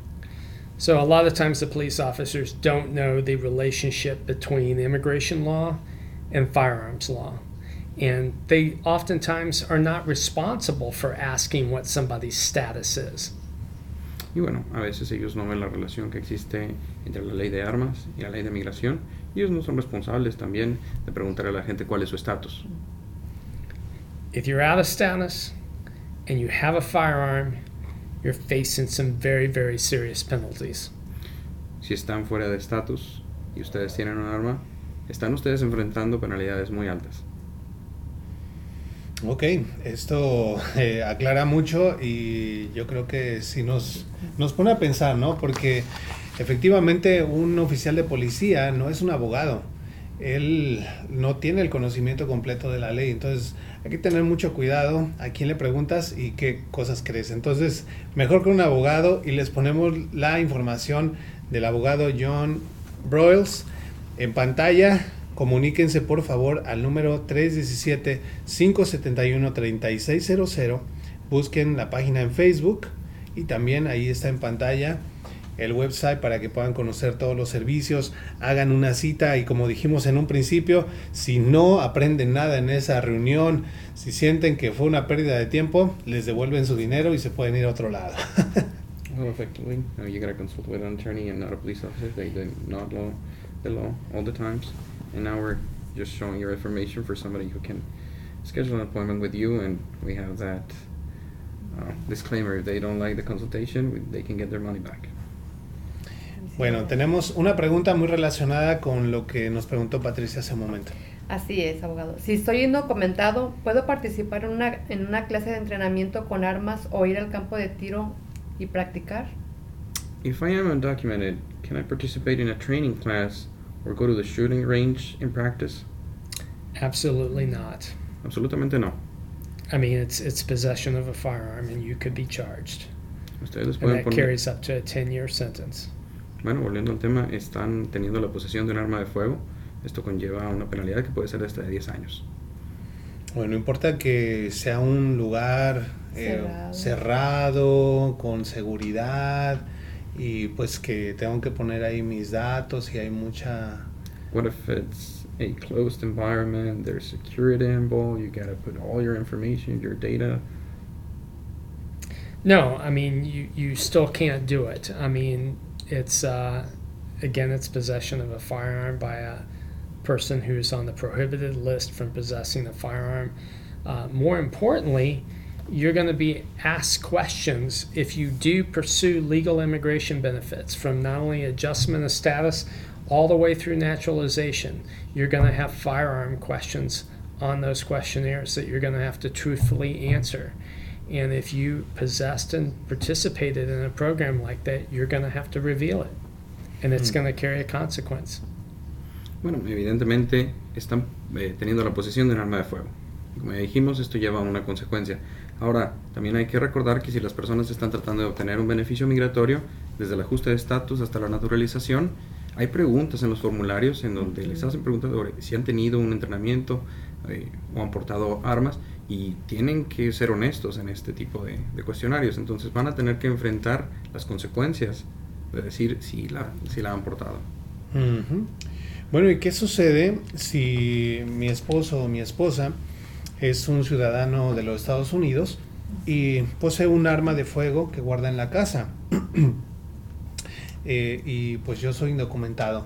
So a lot of times the police officers don't know the relationship between immigration law and firearms law. And they oftentimes are not responsible for asking what somebody's status is. Y bueno, a veces ellos no ven la relación que existe entre la ley de armas y la ley de migración. Y ellos no son responsables también de preguntar a la gente cuál es su estatus. If you're out of status and you have a firearm, you're facing some very, very serious penalties. Si están fuera de estatus y ustedes tienen un arma, están ustedes enfrentando penalidades muy altas. Ok, esto eh, aclara mucho y yo creo que sí nos, nos pone a pensar, ¿no? Porque efectivamente un oficial de policía no es un abogado. Él no tiene el conocimiento completo de la ley. Entonces hay que tener mucho cuidado a quién le preguntas y qué cosas crees. Entonces, mejor que un abogado y les ponemos la información del abogado John Broyles en pantalla comuníquense por favor al número 317-571-3600. Busquen la página en Facebook y también ahí está en pantalla el website para que puedan conocer todos los servicios, hagan una cita y como dijimos en un principio, si no aprenden nada en esa reunión, si sienten que fue una pérdida de tiempo, les devuelven su dinero y se pueden ir a otro lado. well, effectively, you consult with an attorney not a police officer. They law the law all the times. And now we're just showing your information for somebody who can schedule an appointment with you, and we have that uh, disclaimer. If they don't like the consultation, they can get their money back. Bueno, tenemos una pregunta muy relacionada con lo que nos preguntó Patricia hace un momento. Así es, abogado. Si estoy indocumentado, ¿puedo participar en una, en una clase de entrenamiento con armas o ir al campo de tiro y practicar? If I am undocumented, can I participate in a training class or go to the shooting range in practice? Absolutely not. Absolutamente no. I mean, it's it's possession of a firearm, and you could be charged. Ustedes And that poner, carries up to a 10 year sentence. bueno, volviendo al tema, están teniendo la posesión de un arma de fuego. Esto conlleva una penalidad que puede ser de hasta de 10 años. Bueno, no importa que sea un lugar eh, Cerrado. cerrado, con seguridad y pues que tengo que poner ahí mis datos y hay mucha... What if it's a closed environment, there's security involved, you gotta put all your information, your data. No, I mean, you, you still can't do it. I mean, it's, uh, again, it's possession of a firearm by a person who's on the prohibited list from possessing a firearm. Uh, more importantly, you're going to be asked questions if you do pursue legal immigration benefits from not only adjustment of status all the way through naturalization. You're going to have firearm questions on those questionnaires that you're going to have to truthfully answer. And if you possessed and participated in a program like that, you're going to have to reveal it. And it's Mm. going to carry a consequence. Bueno, evidentemente están eh, teniendo la posesión de un arma de fuego. Como ya dijimos, esto lleva a una consecuencia. Ahora, también hay que recordar que si las personas están tratando de obtener un beneficio migratorio, desde el ajuste de estatus hasta la naturalización, hay preguntas en los formularios en donde les hacen preguntas sobre si han tenido un entrenamiento eh, o han portado armas y tienen que ser honestos en este tipo de, de cuestionarios. Entonces van a tener que enfrentar las consecuencias de decir si la, si la han portado. Bueno, ¿y qué sucede si mi esposo o mi esposa es un ciudadano de los Estados Unidos y posee un arma de fuego que guarda en la casa? Eh, y pues yo soy indocumentado.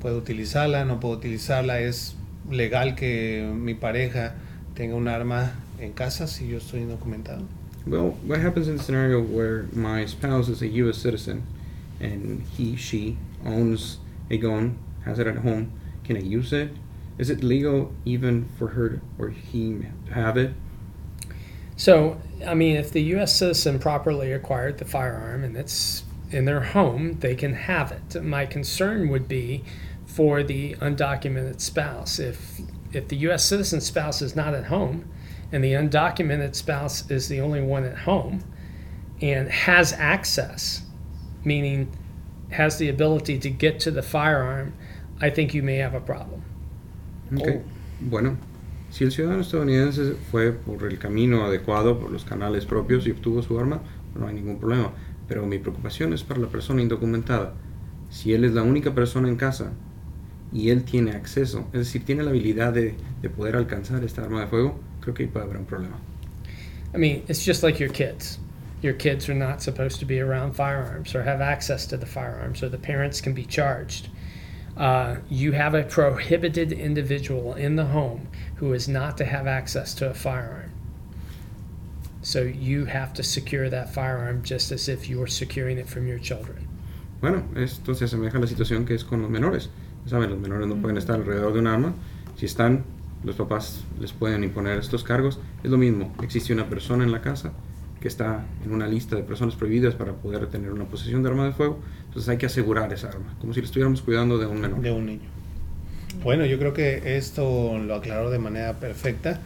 ¿Puedo utilizarla? ¿No puedo utilizarla? ¿Es legal que mi pareja tenga un arma en casa si yo estoy indocumentado? Well, what happens in the scenario where my spouse is a U.S. citizen and he, she owns a gun, has it at home? Can I use it? Is it legal even for her or he to have it? So, I mean, if the U.S. citizen properly acquired the firearm and it's in their home, they can have it. My concern would be for the undocumented spouse. If if the U.S. citizen spouse is not at home, and the undocumented spouse is the only one at home, and has access, meaning has the ability to get to the firearm, I think you may have a problem. Okay. Oh. Bueno, Si el ciudadano estadounidense fue por el camino adecuado, por los canales propios y obtuvo su arma, no hay ningún problema. Pero mi preocupación es para la persona indocumentada. Si él es la única persona en casa y él tiene acceso, es decir, tiene la habilidad de, de poder alcanzar esta arma de fuego, creo que ahí puede haber un problema. I mean, it's just like your kids. Your kids are not supposed to be around firearms or have access to the firearms, or the parents can be charged. Uh, you have a prohibited individual in the home who is not to have access to a firearm. So you have to secure that firearm just as if you were securing it from your children. Bueno, esto se asemeja a la situación que es con los menores. Saben, los menores no pueden estar alrededor de un arma. Si están, los papás les pueden imponer estos cargos. Es lo mismo, existe una persona en la casa que está en una lista de personas prohibidas para poder tener una posesión de arma de fuego. Entonces hay que asegurar esa arma, como si le estuviéramos cuidando de un menor. De un niño. Bueno, yo creo que esto lo aclaró de manera perfecta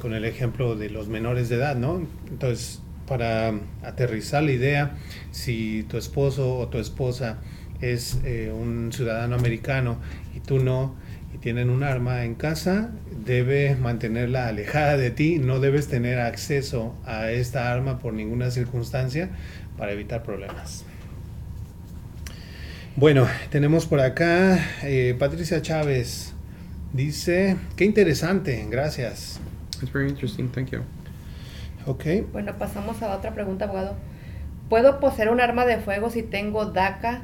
con el ejemplo de los menores de edad, ¿no? Entonces, para aterrizar la idea, si tu esposo o tu esposa es eh, un ciudadano americano y tú no, tienen un arma en casa, debes mantenerla alejada de ti, no debes tener acceso a esta arma por ninguna circunstancia para evitar problemas. Bueno, tenemos por acá eh, Patricia Chávez. Dice, qué interesante, gracias. It's very interesting, thank you. Ok, Bueno, pasamos a otra pregunta, abogado. ¿Puedo poseer un arma de fuego si tengo DACA,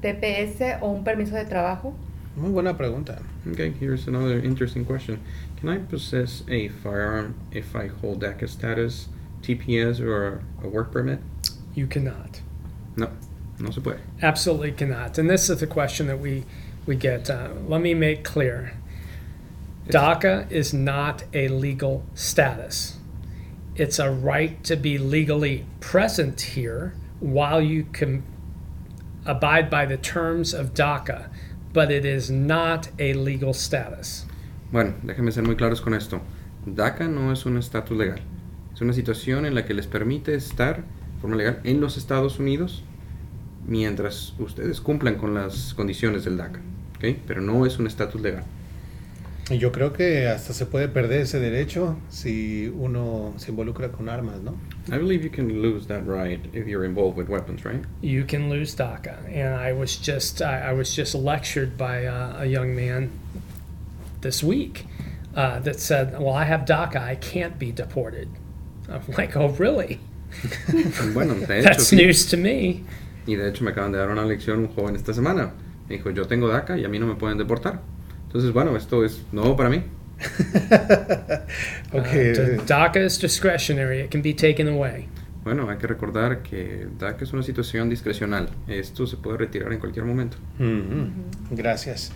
TPS o un permiso de trabajo? Muy buena pregunta. Okay, here's another interesting question. Can I possess a firearm if I hold DACA status, TPS, or a work permit? You cannot. No, no se puede. Absolutely cannot. And this is the question that we, we get. Uh, let me make clear DACA is not a legal status, it's a right to be legally present here while you can abide by the terms of DACA, but it is not a legal status. Bueno, déjenme ser muy claros con esto. DACA no es un estatus legal. Es una situación en la que les permite estar de forma legal en los Estados Unidos mientras ustedes cumplan con las condiciones del DACA. ¿ok? Pero no es un estatus legal. Y yo creo que hasta se puede perder ese derecho si uno se involucra con armas, ¿no? I believe you can lose that right if you're involved with weapons, right? You can lose DACA, and I was just I, I was just lectured by uh, a young man this week uh, that said, "Well, I have DACA, I can't be deported." I'm like, "Oh, really?" Bueno, hecho, That's sí. news to me. Y de hecho me acaban de dar una lección un joven esta semana. Me dijo, yo tengo DACA y a mí no me pueden deportar. Entonces, bueno, esto es nuevo para mí. ok, Uh, d- DACA is discretionary; it can be taken away. Bueno, hay que recordar que DACA es una situación discrecional. Esto se puede retirar en cualquier momento. Ujú, Gracias.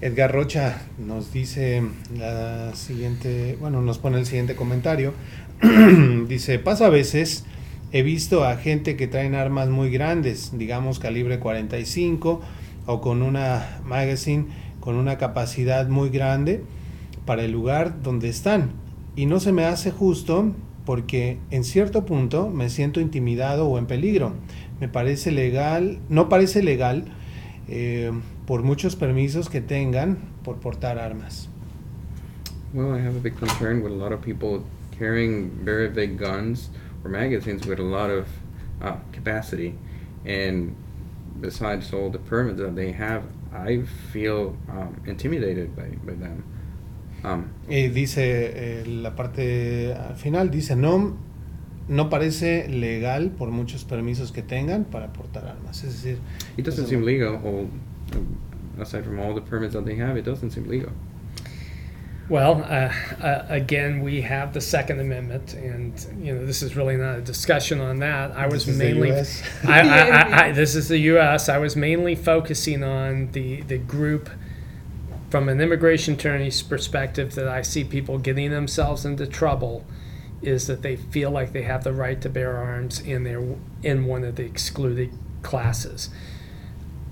Edgar Rocha nos dice la siguiente, bueno, nos pone el siguiente comentario. dice, pasa a veces, he visto a gente que traen armas muy grandes, digamos calibre 45 o con una magazine con una capacidad muy grande para el lugar donde están. Y no se me hace justo porque en cierto punto me siento intimidado o en peligro. Me parece legal, no parece legal eh, por muchos permisos que tengan por portar armas. Well, I have a big concern with a lot of people carrying very big guns or magazines with a lot of uh, capacity. And besides all the permits that they have, I feel um, intimidated by, by them. Um, Y dice eh, la parte al final, dice, no, no parece legal por muchos permisos que tengan para portar armas. Es decir, it doesn't Doesn't seem legal, or, aside from all the permits that they have, it doesn't seem legal. Well, uh, uh, again, we have the Second Amendment, and you know this is really not a discussion on that. I was This is the mainly, US. I, I, I, I, this is the U.S. I was mainly focusing on the the group from an immigration attorney's perspective that I see people getting themselves into trouble is that they feel like they have the right to bear arms and they're in one of the excluded classes.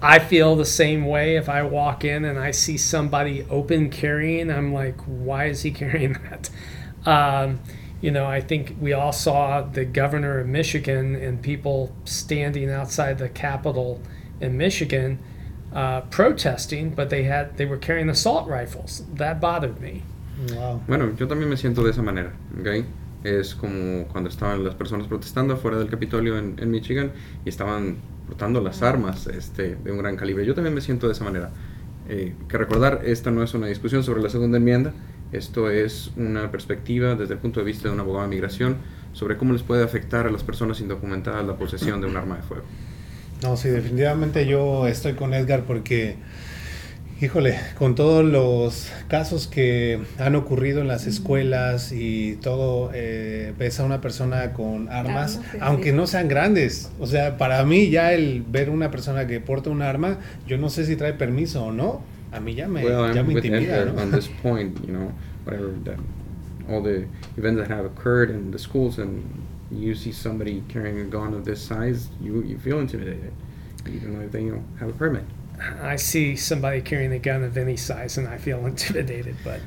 I feel the same way if I walk in and I see somebody open carrying. I'm like, why is he carrying that? Um, you know, I think we all saw the governor of Michigan and people standing outside the Capitol in Michigan uh, protesting, but they had they were carrying assault rifles. That bothered me. Wow. Bueno, yo también me siento de esa manera, ¿ok? Es como cuando estaban las personas protestando afuera del Capitolio en, en Michigan y estaban portando las armas este, de un gran calibre. Yo también me siento de esa manera. Eh, que recordar, esta no es una discusión sobre la segunda enmienda, esto es una perspectiva desde el punto de vista de un abogado de migración sobre cómo les puede afectar a las personas indocumentadas la posesión de un arma de fuego. No, sí, definitivamente yo estoy con Edgar porque, híjole, con todos los casos que han ocurrido en las escuelas y todo, eh, ves a una persona con armas, Armas, sí, aunque sí. no sean grandes. O sea, para mí ya el ver una persona que porta un arma, yo no sé si trae permiso o no. A mí ya me, well, ya me with intimida, ¿no? on this point, you know, whatever that, all the events that have occurred in the schools and you see somebody carrying a gun of this size, you, you feel intimidated. Don't know if they know, have a permit. I see somebody carrying a gun of any size and I feel intimidated, but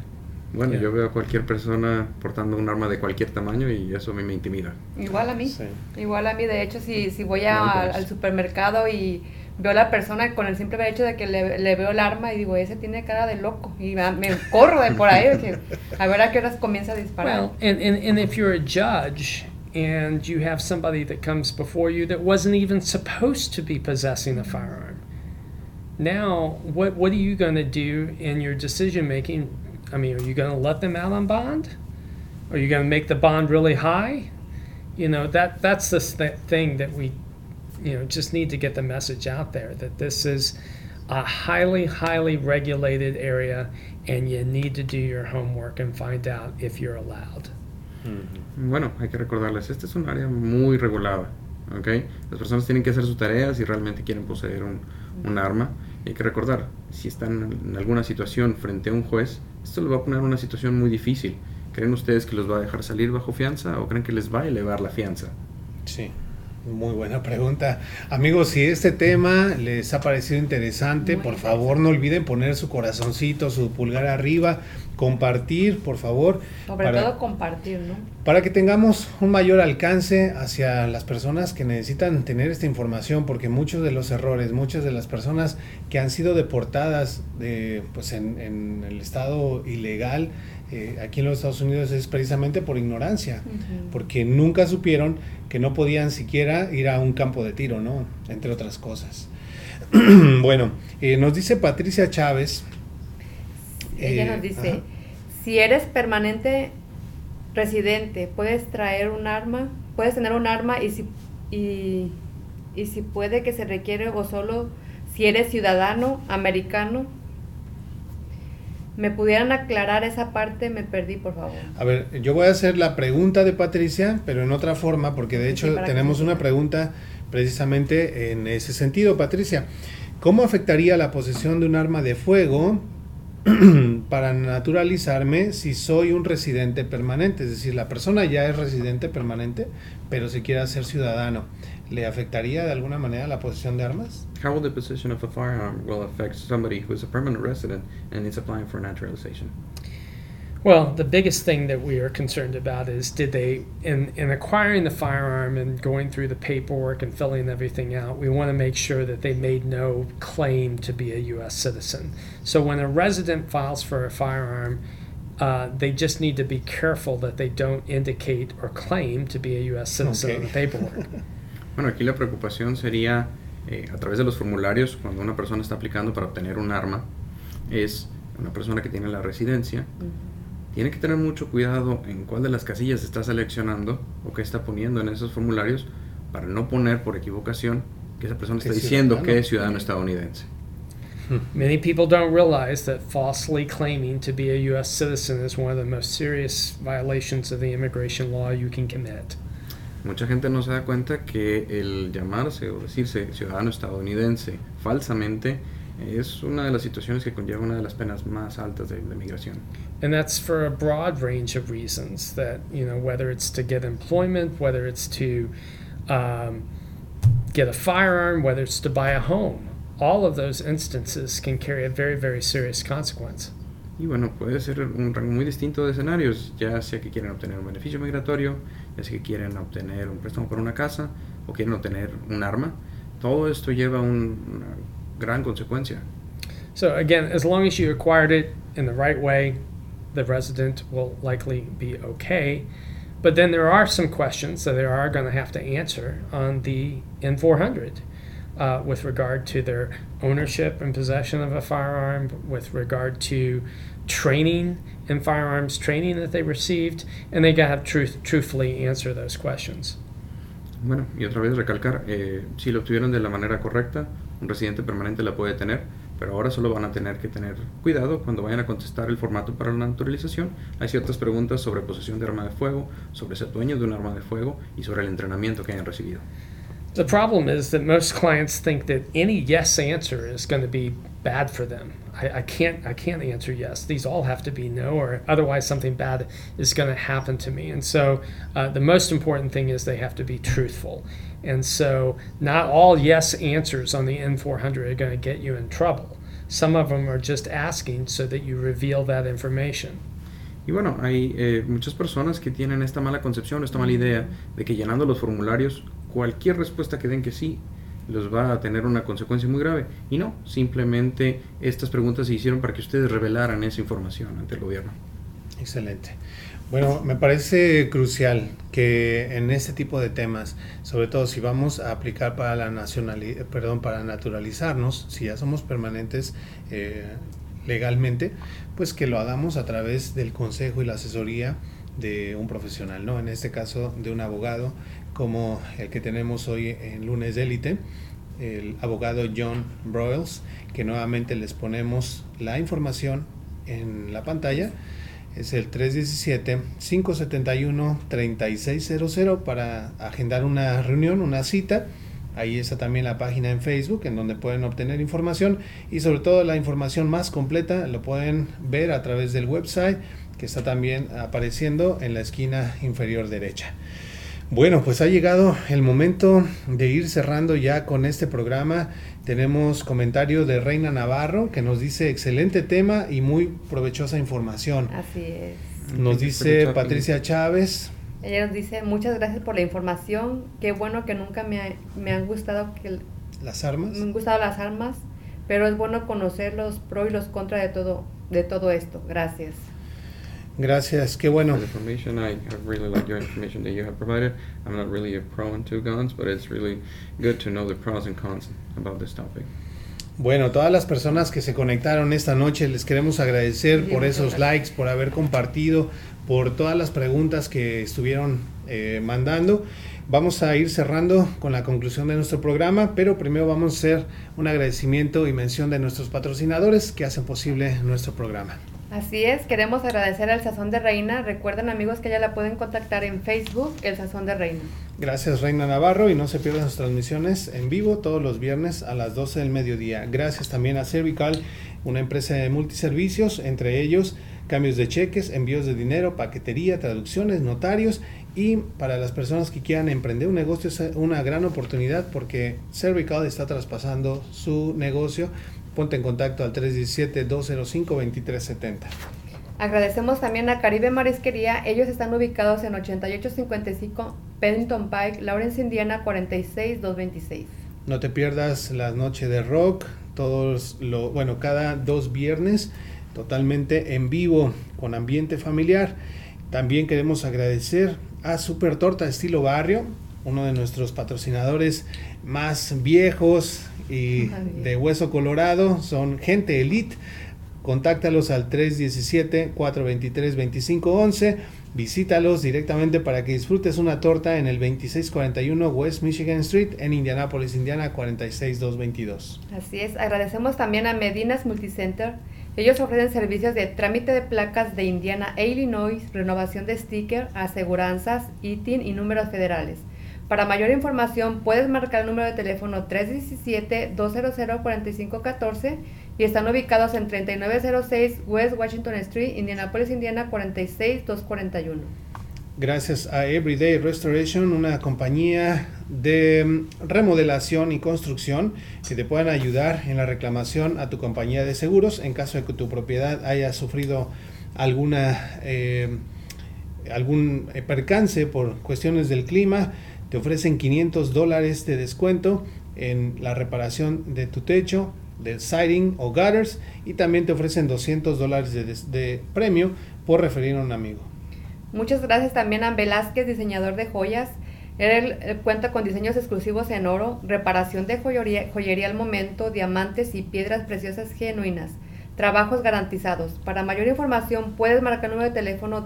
Bueno, Yeah. yo veo a cualquier persona portando un arma de cualquier tamaño y eso a mí me intimida. Igual a mí. Sí. Igual a mí, de hecho, si, si voy a- Likewise. al, al supermercado y veo a la persona con el simple hecho de que le, le veo el arma y digo, ese tiene cara de loco. Y me, me corro de por ahí, que a ver a qué horas comienza a disparar. Well, and, and, and if you're a judge and you have somebody that comes before you that wasn't even supposed to be possessing a firearm, now what, what are you going to do in your decision making? I mean, are you going to let them out on bond? Are you going to make the bond really high? You know, that, that's the th- thing that we, you know, just need to get the message out there that this is a highly, highly regulated area and you need to do your homework and find out if you're allowed. Hmm. Bueno, hay que recordarles, este es un área muy regulada, ¿ok? Las personas tienen que hacer sus tareas si realmente quieren poseer un, un arma. Y hay que recordar, si están en alguna situación frente a un juez, esto les va a poner en una situación muy difícil. ¿Creen ustedes que los va a dejar salir bajo fianza o creen que les va a elevar la fianza? Sí, muy buena pregunta. Amigos, si este tema les ha parecido interesante, Muy por favor no olviden poner su corazoncito, su pulgar arriba, compartir, por favor, Sobre para- todo compartir, ¿no? para que tengamos un mayor alcance hacia las personas que necesitan tener esta información, porque muchos de los errores, muchas de las personas que han sido deportadas de, pues en, en el estado ilegal eh, aquí en los Estados Unidos es precisamente por ignorancia, porque nunca supieron que no podían siquiera ir a un campo de tiro, ¿no? Entre otras cosas. bueno, eh, nos dice Patricia Chávez. Ella eh, nos dice, ajá. Si eres permanente residente, puedes traer un arma, puedes tener un arma y si, y, y si puede que se requiere o solo si eres ciudadano americano. ¿Me pudieran aclarar esa parte? Me perdí, por favor. A ver, yo voy a hacer la pregunta de Patricia, pero en otra forma, porque de hecho tenemos una pregunta precisamente en ese sentido, Patricia. ¿Cómo afectaría la posesión de un arma de fuego para naturalizarme si soy un residente permanente? Es decir, la persona ya es residente permanente, pero se quiere hacer ciudadano. ¿Le afectaría de alguna manera la posesión de armas? How will the possession of a firearm will affect somebody who is a permanent resident and is applying for naturalization? Well, the biggest thing that we are concerned about is did they, in, in acquiring the firearm and going through the paperwork and filling everything out, we want to make sure that they made no claim to be a U.S. citizen. So when a resident files for a firearm, uh, they just need to be careful that they don't indicate or claim to be a U.S. citizen on the paperwork. Bueno, aquí la preocupación sería eh, a través de los formularios cuando una persona está aplicando para obtener un arma, es una persona que tiene la residencia, tiene que tener mucho cuidado en cuál de las casillas está seleccionando o qué está poniendo en esos formularios para no poner por equivocación que esa persona está es diciendo ciudadano. que es ciudadano estadounidense. Many people don't realize that falsely claiming to be a U.S. citizen is one of the most serious violations of the immigration law you can commit. Mucha gente no se da cuenta que el llamarse o decirse ciudadano estadounidense falsamente es una de las situaciones que conlleva una de las penas más altas de, de migración. And that's for a broad range of reasons that, you know, whether it's to get employment, whether it's to um, get a firearm, whether it's to buy a home. All of those instances can carry a very, very serious consequence. Y bueno, puede ser un rango muy distinto de escenarios, ya sea que quieren obtener un beneficio migratorio, ya sea que quieren obtener un préstamo para una casa o quieren obtener un arma. Todo esto lleva un- una gran consecuencia. So, again, as long as you acquired it in the right way, the resident will likely be okay. But then there are some questions that they are going to have to answer on the N400 uh, with regard to their ownership and possession of a firearm, with regard to training in firearms training that they received, and they got to truth, truthfully answer those questions. Bueno, y otra vez recalcar, eh, si lo obtuvieron de la manera correcta, un residente permanente la puede tener, pero ahora solo van a tener que tener cuidado cuando vayan a contestar el formato para la naturalización. Hay ciertas preguntas sobre posesión de arma de fuego, sobre ser dueño de un arma de fuego y sobre el entrenamiento que hayan recibido. The problem is that most clients think that any yes answer is going to be bad for them. I, I, can't I can't answer yes. These all have to be no, or otherwise something bad is going to happen to me. And so uh, the most important thing is they have to be truthful. And so not all yes answers on the N400 are going to get you in trouble. Some of them are just asking so that you reveal that information. Y bueno, hay eh, muchas personas que tienen esta mala concepción, esta mala idea de que llenando los formularios, cualquier respuesta que den que sí, los va a tener una consecuencia muy grave. Y no, simplemente estas preguntas se hicieron para que ustedes revelaran esa información ante el gobierno. Excelente. Bueno, me parece crucial que en este tipo de temas, sobre todo si vamos a aplicar para la nacionalidad, perdón, para naturalizarnos, si ya somos permanentes eh, legalmente, pues que lo hagamos a través del consejo y la asesoría de un profesional, ¿no? En este caso de un abogado como el que tenemos hoy en Lunes de Élite, el abogado John Broyles, que nuevamente les ponemos la información en la pantalla. Es el 317-571-3600 para agendar una reunión, una cita. Ahí está también la página en Facebook en donde pueden obtener información y sobre todo la información más completa lo pueden ver a través del website que está también apareciendo en la esquina inferior derecha. Bueno, pues ha llegado el momento de ir cerrando ya con este programa. Tenemos comentario de Reina Navarro que nos dice excelente tema y muy provechosa información. Así es. Nos dice Patricia Chávez. Ella nos dice muchas gracias por la información. Qué bueno que nunca me, me han gustado que las armas. Me han gustado las armas, pero es bueno conocer los pros y los contras de todo de todo esto. Gracias. Gracias, qué bueno. information. I, I really like your information that you have provided. I'm not really a pro into guns, but it's really good to know the pros and cons about this topic. Bueno, todas las personas que se conectaron esta noche, les queremos agradecer por esos likes, por haber compartido, por todas las preguntas que estuvieron eh, mandando. Vamos a ir cerrando con la conclusión de nuestro programa, pero primero vamos a hacer un agradecimiento y mención de nuestros patrocinadores que hacen posible nuestro programa. Así es, queremos agradecer al Sazón de Reina. Recuerden amigos que ya la pueden contactar en Facebook, el Sazón de Reina. Gracias Reina Navarro y no se pierdan sus transmisiones en vivo todos los viernes a las 12 del mediodía. Gracias también a Cervical, una empresa de multiservicios, entre ellos cambios de cheques, envíos de dinero, paquetería, traducciones, notarios y para las personas que quieran emprender un negocio es una gran oportunidad porque Cervical está traspasando su negocio Ponte en contacto al 317-205-2370. Agradecemos también a Caribe Marisquería. Ellos están ubicados en 8855 Pennington Pike, Lawrence, Indiana 46226. No te pierdas la noche de rock, todos lo, bueno, cada dos viernes totalmente en vivo con ambiente familiar. También queremos agradecer a Super Torta Estilo Barrio, uno de nuestros patrocinadores más viejos, y de Hueso Colorado, son gente elite. Contáctalos al 317-423-2511. Visítalos directamente para que disfrutes una torta en el 2641 West Michigan Street en Indianapolis, Indiana 46222. Así es, agradecemos también a Medinas Multicenter. Ellos ofrecen servicios de trámite de placas de Indiana e Illinois, renovación de sticker, aseguranzas, ITIN y números federales. Para mayor información puedes marcar el número de teléfono 317-200-4514 y están ubicados en 3906 West Washington Street, Indianapolis, Indiana 46241. Gracias a Everyday Restoration, una compañía de mm, remodelación y construcción que te puedan ayudar en la reclamación a tu compañía de seguros en caso de que tu propiedad haya sufrido alguna eh, algún eh, percance por cuestiones del clima te ofrecen 500 dólares de descuento en la reparación de tu techo, del siding o gutters y también te ofrecen 200 dólares de, premio por referir a un amigo. Muchas gracias también a Velázquez, diseñador de joyas. Él, cuenta con diseños exclusivos en oro, reparación de joyería, joyería al momento, diamantes y piedras preciosas genuinas. Trabajos garantizados. Para mayor información puedes marcar el número de teléfono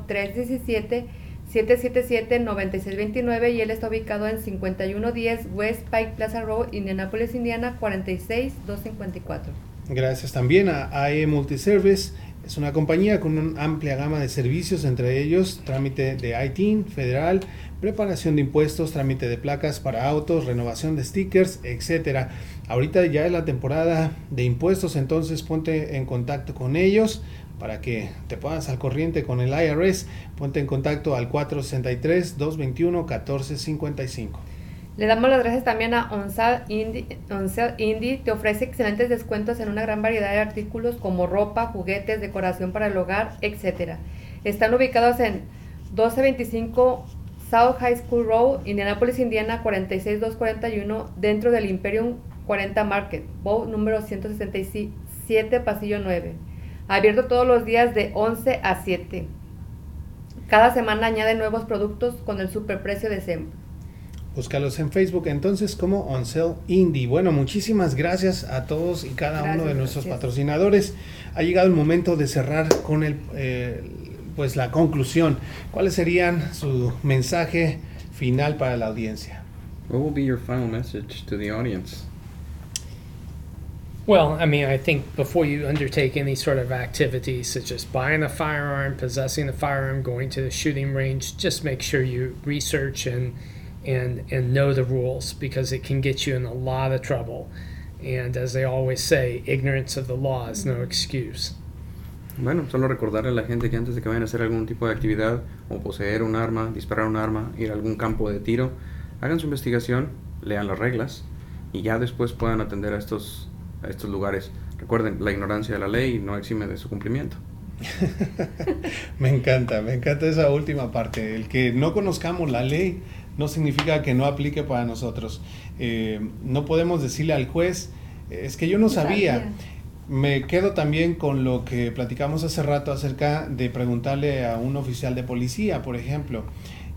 317-777-9629 y él está ubicado en 5110 West Pike Plaza Road, Indianapolis, Indiana 46254. Gracias también a AE Multiservice. Es una compañía con una amplia gama de servicios, entre ellos trámite de ITIN federal, preparación de impuestos, trámite de placas para autos, renovación de stickers, etcétera. Ahorita ya es la temporada de impuestos, entonces ponte en contacto con ellos para que te pongas al corriente con el IRS. Ponte en contacto al 463-221-1455. Le damos las gracias también a Onsal Indie. Onsal Indie te ofrece excelentes descuentos en una gran variedad de artículos como ropa, juguetes, decoración para el hogar, etc. Están ubicados en 1225 South High School Road, Indianapolis, Indiana 46241, dentro del Imperium 40 Market, Bow número 167, pasillo 9. Abierto todos los días de 11 a 7. Cada semana añade nuevos productos con el superprecio de siempre. Búscalos en Facebook entonces como On Sale Indie. Bueno, muchísimas gracias a todos y cada Gracias, uno de nuestros gracias. patrocinadores. Ha llegado el momento de cerrar con el, eh, pues la conclusión. ¿Cuáles serían su mensaje final para la audiencia? What will be your final message to the audience? Well, I mean, I think before you undertake any sort of activity, such as buying a firearm, possessing a firearm, going to the shooting range, just make sure you research and and and know the rules because it can get you in a lot of trouble. And as they always say, ignorance of the law is no excuse. Bueno, solo recordarle a la gente que antes de que vayan a hacer algún tipo de actividad o poseer un arma, disparar un arma, ir a algún campo de tiro, hagan su investigación, lean las reglas y ya después puedan atender a estos, a estos lugares. Recuerden, la ignorancia de la ley no exime de su cumplimiento. me encanta, me encanta esa última parte. El que no conozcamos la ley no significa que no aplique para nosotros. Eh, no podemos decirle al juez, es que yo no sabía. Me quedo también con lo que platicamos hace rato acerca de preguntarle a un oficial de policía, por ejemplo,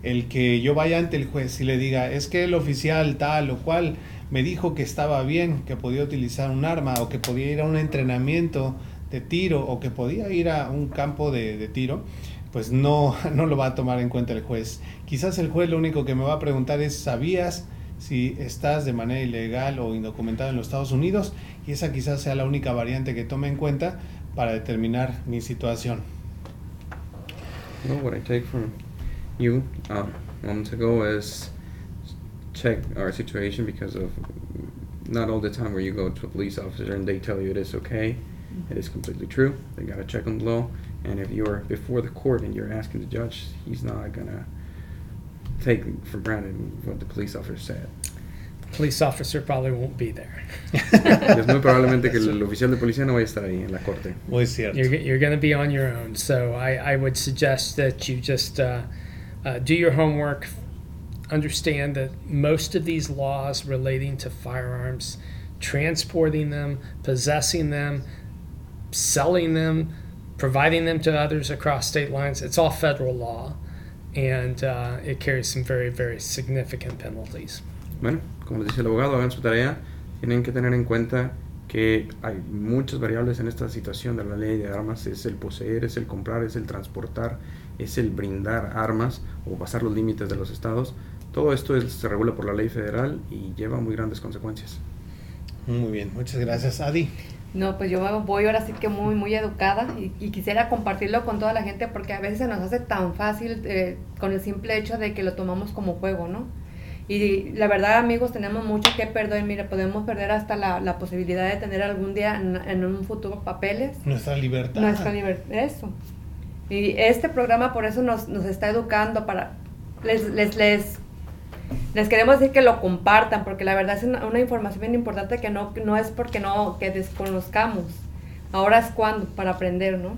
el que yo vaya ante el juez y le diga, es que el oficial tal o cual me dijo que estaba bien, que podía utilizar un arma o que podía ir a un entrenamiento de tiro o que podía ir a un campo de, tiro, pues no, no lo va a tomar en cuenta el juez. Quizás el juez lo único que me va a preguntar es, ¿sabías si estás de manera ilegal o indocumentado en los Estados Unidos? Y esa quizás sea la única variante que tome en cuenta para determinar mi situación. What I take from you um, moments check our situation because of not all the time where you go to a police officer and they tell you it is okay. It is completely true. They got to check on the law. And if you're before the court and you're asking the judge, he's not going to take for granted what the police officer said. Police officer probably won't be there. es muy probablemente que el oficial de policía no vaya a estar ahí en la corte. Muy cierto. You're, you're going to be on your own. So I, I would suggest that you just uh, uh, do your homework. Understand that most of these laws relating to firearms, transporting them, possessing them, selling them, providing them to others across state lines, it's all federal law. And uh, it carries some very, very significant penalties. Bueno, como dice el abogado, hagan su tarea. Tienen que tener en cuenta que hay muchas variables en esta situación de la ley de armas. Es el poseer, es el comprar, es el transportar, es el brindar armas o pasar los límites de los estados. Todo esto es- se regula por la ley federal y lleva muy grandes consecuencias. Muy bien, muchas gracias, Adi. No, pues yo voy ahora sí que muy, muy educada y, y quisiera compartirlo con toda la gente porque a veces se nos hace tan fácil eh, con el simple hecho de que lo tomamos como juego, ¿no? Y la verdad, amigos, tenemos mucho que perder. Mira, podemos perder hasta la, la posibilidad de tener algún día en, en un futuro papeles. Nuestra libertad. Nuestra libertad, eso. Y este programa por eso nos, nos está educando para... Les, les, les, les queremos decir que lo compartan, porque la verdad es una, información bien importante que no, no es porque no, que desconozcamos. Ahora es cuando, para aprender, ¿no?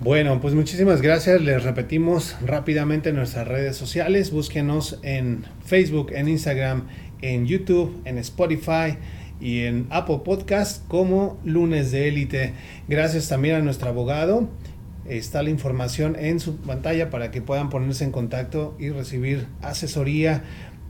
Bueno, pues muchísimas gracias. Les repetimos rápidamente nuestras redes sociales. Búsquenos en Facebook, en Instagram, en YouTube, en Spotify y en Apple Podcast como Lunes de Élite. Gracias también a nuestro abogado Está la información en su pantalla para que puedan ponerse en contacto y recibir asesoría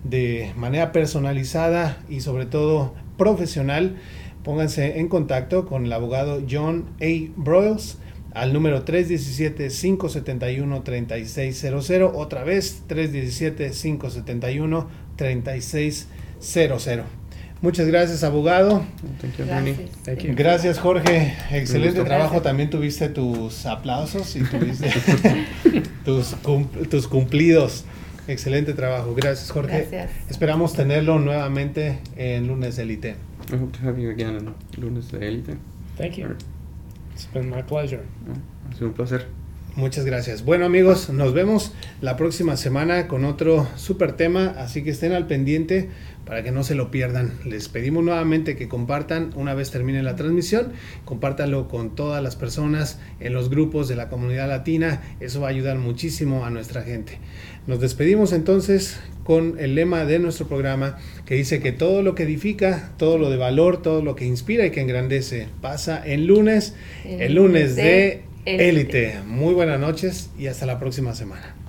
de manera personalizada y sobre todo profesional. Pónganse en contacto con el abogado John A. Broyles al número 317-571-3600. Otra vez, 317-571-3600. Muchas gracias, abogado. Thank you, Gracias. Thank you. Gracias, Jorge. Excelente trabajo. Gracias. También tuviste tus aplausos y tuviste tus, cum- tus cumplidos. Excelente trabajo. Gracias, Jorge. Gracias. Esperamos tenerlo nuevamente en Lunes Elite. I hope to have you again en lunes de élite. Thank you. It's been my pleasure. Ha sido un placer. Muchas gracias. Bueno amigos, nos vemos la próxima semana con otro super tema, así que estén al pendiente para que no se lo pierdan. Les pedimos nuevamente que compartan una vez termine la transmisión, compártanlo con todas las personas en los grupos de la comunidad latina, eso va a ayudar muchísimo a nuestra gente. Nos despedimos entonces con el lema de nuestro programa que dice que todo lo que edifica, todo lo de valor, todo lo que inspira y que engrandece pasa en lunes, el lunes de élite. Muy buenas noches y hasta la próxima semana.